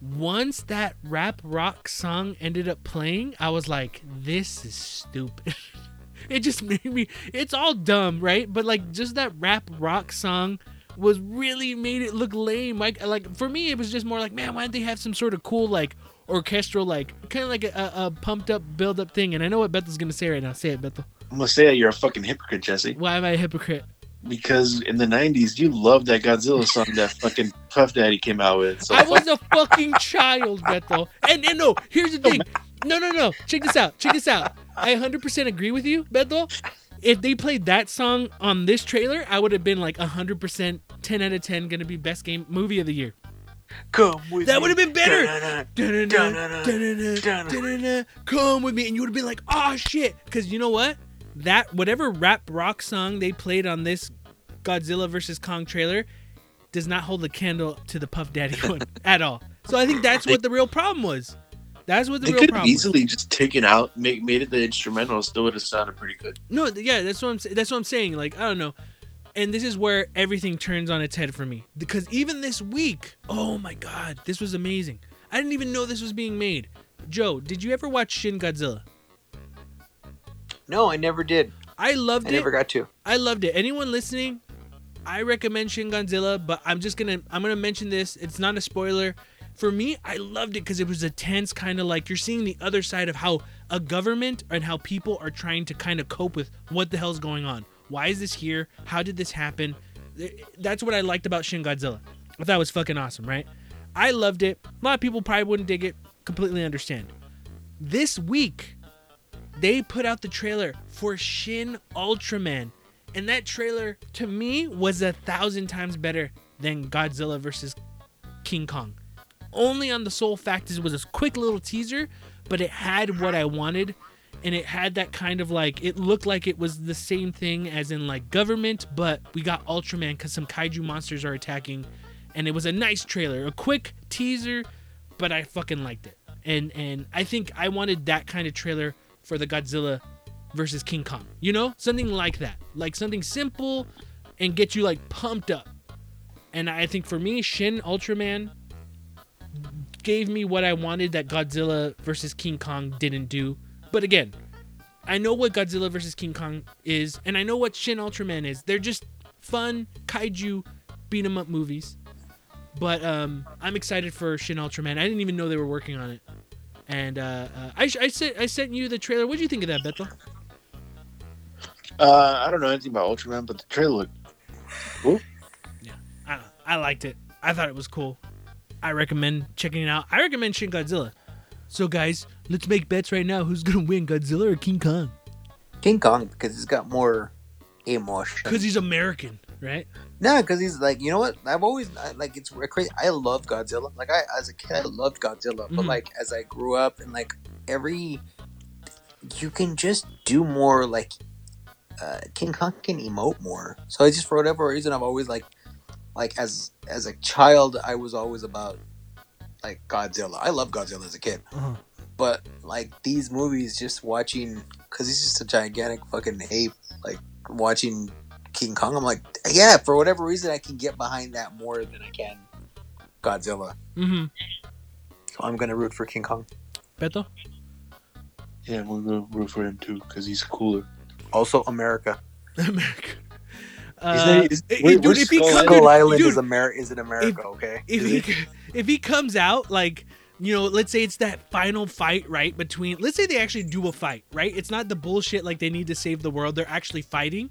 once that rap rock song ended up playing, I was like, this is stupid. <laughs> it just made me, it's all dumb, right? But like, just that rap rock song was really made it look lame. Like, like for me, it was just more like, man, why didn't they have some sort of cool, like, orchestral, like, kind of like a, a pumped up, build up thing? And I know what Bethel's gonna say right now. Say it, Bethel. I'm gonna say you're a fucking hypocrite, Jesse. Why am I a hypocrite? Because in the '90s, you loved that Godzilla song that fucking Puff Daddy came out with. So I was a fucking child, Beto. And, and no, here's the thing. No, no, no. Check this out. Check this out. I 100% agree with you, Beto. If they played that song on this trailer, I would have been like 100%, 10 out of 10, gonna be best game movie of the year. Come with me. That would have been better. Come with me, and you would have been like, "Oh shit!" Because you know what? That whatever rap rock song they played on this Godzilla versus Kong trailer does not hold the candle to the Puff Daddy one <laughs> at all. So I think that's what the real problem was. That's what the They real could problem. was. easily just taken out, make, made it the instrumental. Still would have sounded pretty good. No, yeah, that's what I'm. That's what I'm saying. Like I don't know, and this is where everything turns on its head for me because even this week, oh my god, this was amazing. I didn't even know this was being made. Joe, did you ever watch Shin Godzilla? No, I never did. I loved I it. I never got to. I loved it. Anyone listening, I recommend Shin Godzilla, but I'm just gonna I'm gonna mention this. It's not a spoiler. For me, I loved it because it was a tense kind of like you're seeing the other side of how a government and how people are trying to kind of cope with what the hell's going on. Why is this here? How did this happen? That's what I liked about Shin Godzilla. I thought it was fucking awesome, right? I loved it. A lot of people probably wouldn't dig it. Completely understand. This week, they put out the trailer for Shin Ultraman. And that trailer, to me, was a thousand times better than Godzilla versus King Kong. Only on the sole fact is it was a quick little teaser, but it had what I wanted. And it had that kind of like, it looked like it was the same thing as in like government, but we got Ultraman because some kaiju monsters are attacking. And it was a nice trailer, a quick teaser, but I fucking liked it. And and I think I wanted that kind of trailer for the Godzilla versus King Kong. You know, something like that, like something simple and get you like pumped up. And I think for me, Shin Ultraman gave me what I wanted that Godzilla versus King Kong didn't do. But again, I know what Godzilla versus King Kong is, and I know what Shin Ultraman is. They're just fun kaiju beat 'em up movies. But um, I'm excited for Shin Ultraman. I didn't even know they were working on it. And uh, uh, I, I sent I sent you the trailer. What do you think of that, Bethel? Uh, I don't know anything about Ultraman, but the trailer looked cool. Yeah, I, I liked it. I thought it was cool. I recommend checking it out. I recommend Shin Godzilla. So guys, let's make bets right now. Who's gonna win, Godzilla or King Kong? King Kong because he's got more emotion. Because he's American, right? No, because he's like, you know what? I've always I, like it's crazy. I love Godzilla. Like I, as a kid, I loved Godzilla. But Mhm. like as I grew up, and like every, you can just do more. Like uh, King Kong can emote more. So I just for whatever reason, I've always like, like as as a child, I was always about like Godzilla. I love Godzilla as a kid. Uh-huh. But like these movies, just watching because he's just a gigantic fucking ape. Like watching King Kong, I'm like, yeah, for whatever reason, I can get behind that more than I can Godzilla. Mm-hmm. So I'm gonna root for King Kong. Beto? yeah, we'll go root for him too because he's cooler. Also, America. <laughs> America. Isn't Uh, it- is- where- dude, if he Skull comes, Island? Skull dude, Island dude, is Amer is in America, okay? if Is he if he comes out like you know let's say it's that final fight right between let's say they actually do a fight right it's not the bullshit like they need to save the world they're actually fighting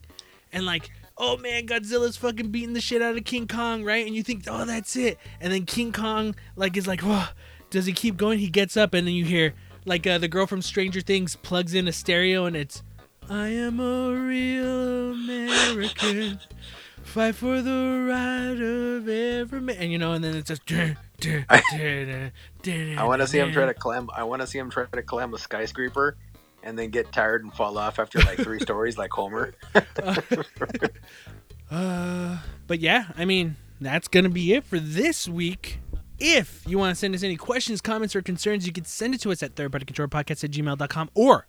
and like oh man godzilla's fucking beating the shit out of king kong right? And you think oh that's it. And then king kong like is like oh does he keep going? He gets up and then you hear like uh, the girl from stranger things plugs in a stereo and it's i am a real american. Fight for the right of every man and you know and then it's just <laughs> <laughs> I <laughs> want to see him try to climb. I want to see him try to climb a skyscraper, and then get tired and fall off after like three <laughs> stories, like Homer. <laughs> uh, but yeah, I mean, that's going to be it for this week. If you want to send us any questions, comments, or concerns, you can send it to us at thirdpartycontrollerpodcast at gmail.com or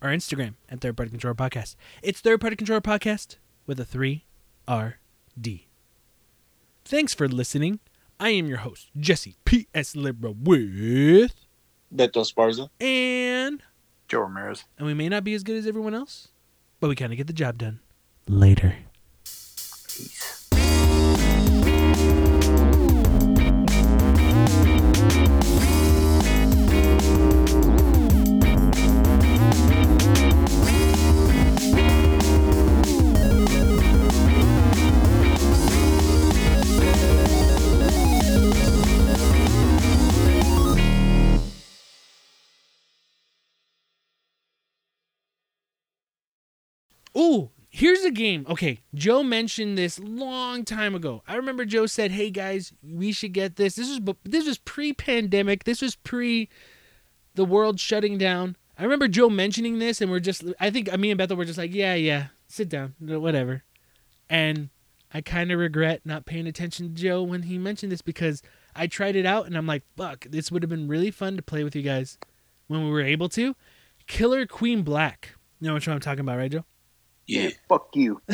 our Instagram at Third Party Controller Podcast. It's Third Party Controller Podcast with a 3RD. Thanks for listening. I am your host, Jesse P.S. Libra with. Beto Sparza. And. Joe Ramirez. And we may not be as good as everyone else, but we kind of get the job done. Later. Here's a game. Okay, Joe mentioned this long time ago. I remember Joe said, "Hey guys, we should get this." This was this was pre-pandemic. This was pre the world shutting down. I remember Joe mentioning this, and we're just. I think me and Bethel were just like, "Yeah, yeah, sit down, whatever." And I kind of regret not paying attention to Joe when he mentioned this because I tried it out and I'm like, fuck, this would have been really fun to play with you guys when we were able to. Killer Queen Black. You know one I'm talking about, right, Joe? Yeah. Fuck you. <laughs>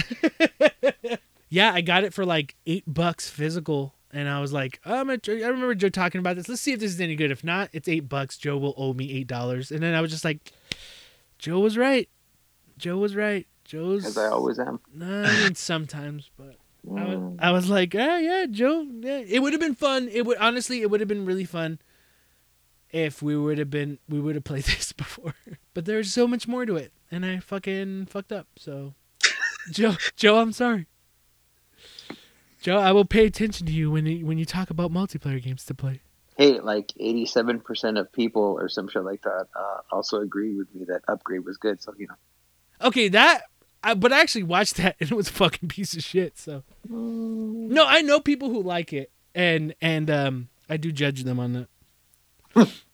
Yeah, I got it for like eight bucks physical, and I was like, I'm gonna I remember Joe talking about this. Let's see if this is any good. If not, it's eight bucks. Joe will owe me eight dollars. And then I was just like, Joe was right. Joe was right. Joe's. As I always am. Nah, I mean sometimes, but I was, Mm. I was like, ah, yeah, Joe. Yeah, it would have been fun. It would honestly, it would have been really fun if we would have been we would have played <laughs> this before. But there's so much more to it, and I fucking fucked up. So, <laughs> Joe, Joe, I'm sorry. Joe, I will pay attention to you when you, when you talk about multiplayer games to play. Hey, like eighty-seven percent of people or some shit like that uh, also agree with me that upgrade was good. So you know. Okay, that. I, but I actually watched that and it was a fucking piece of shit. So no, I know people who like it, and and um, I do judge them on that. <laughs>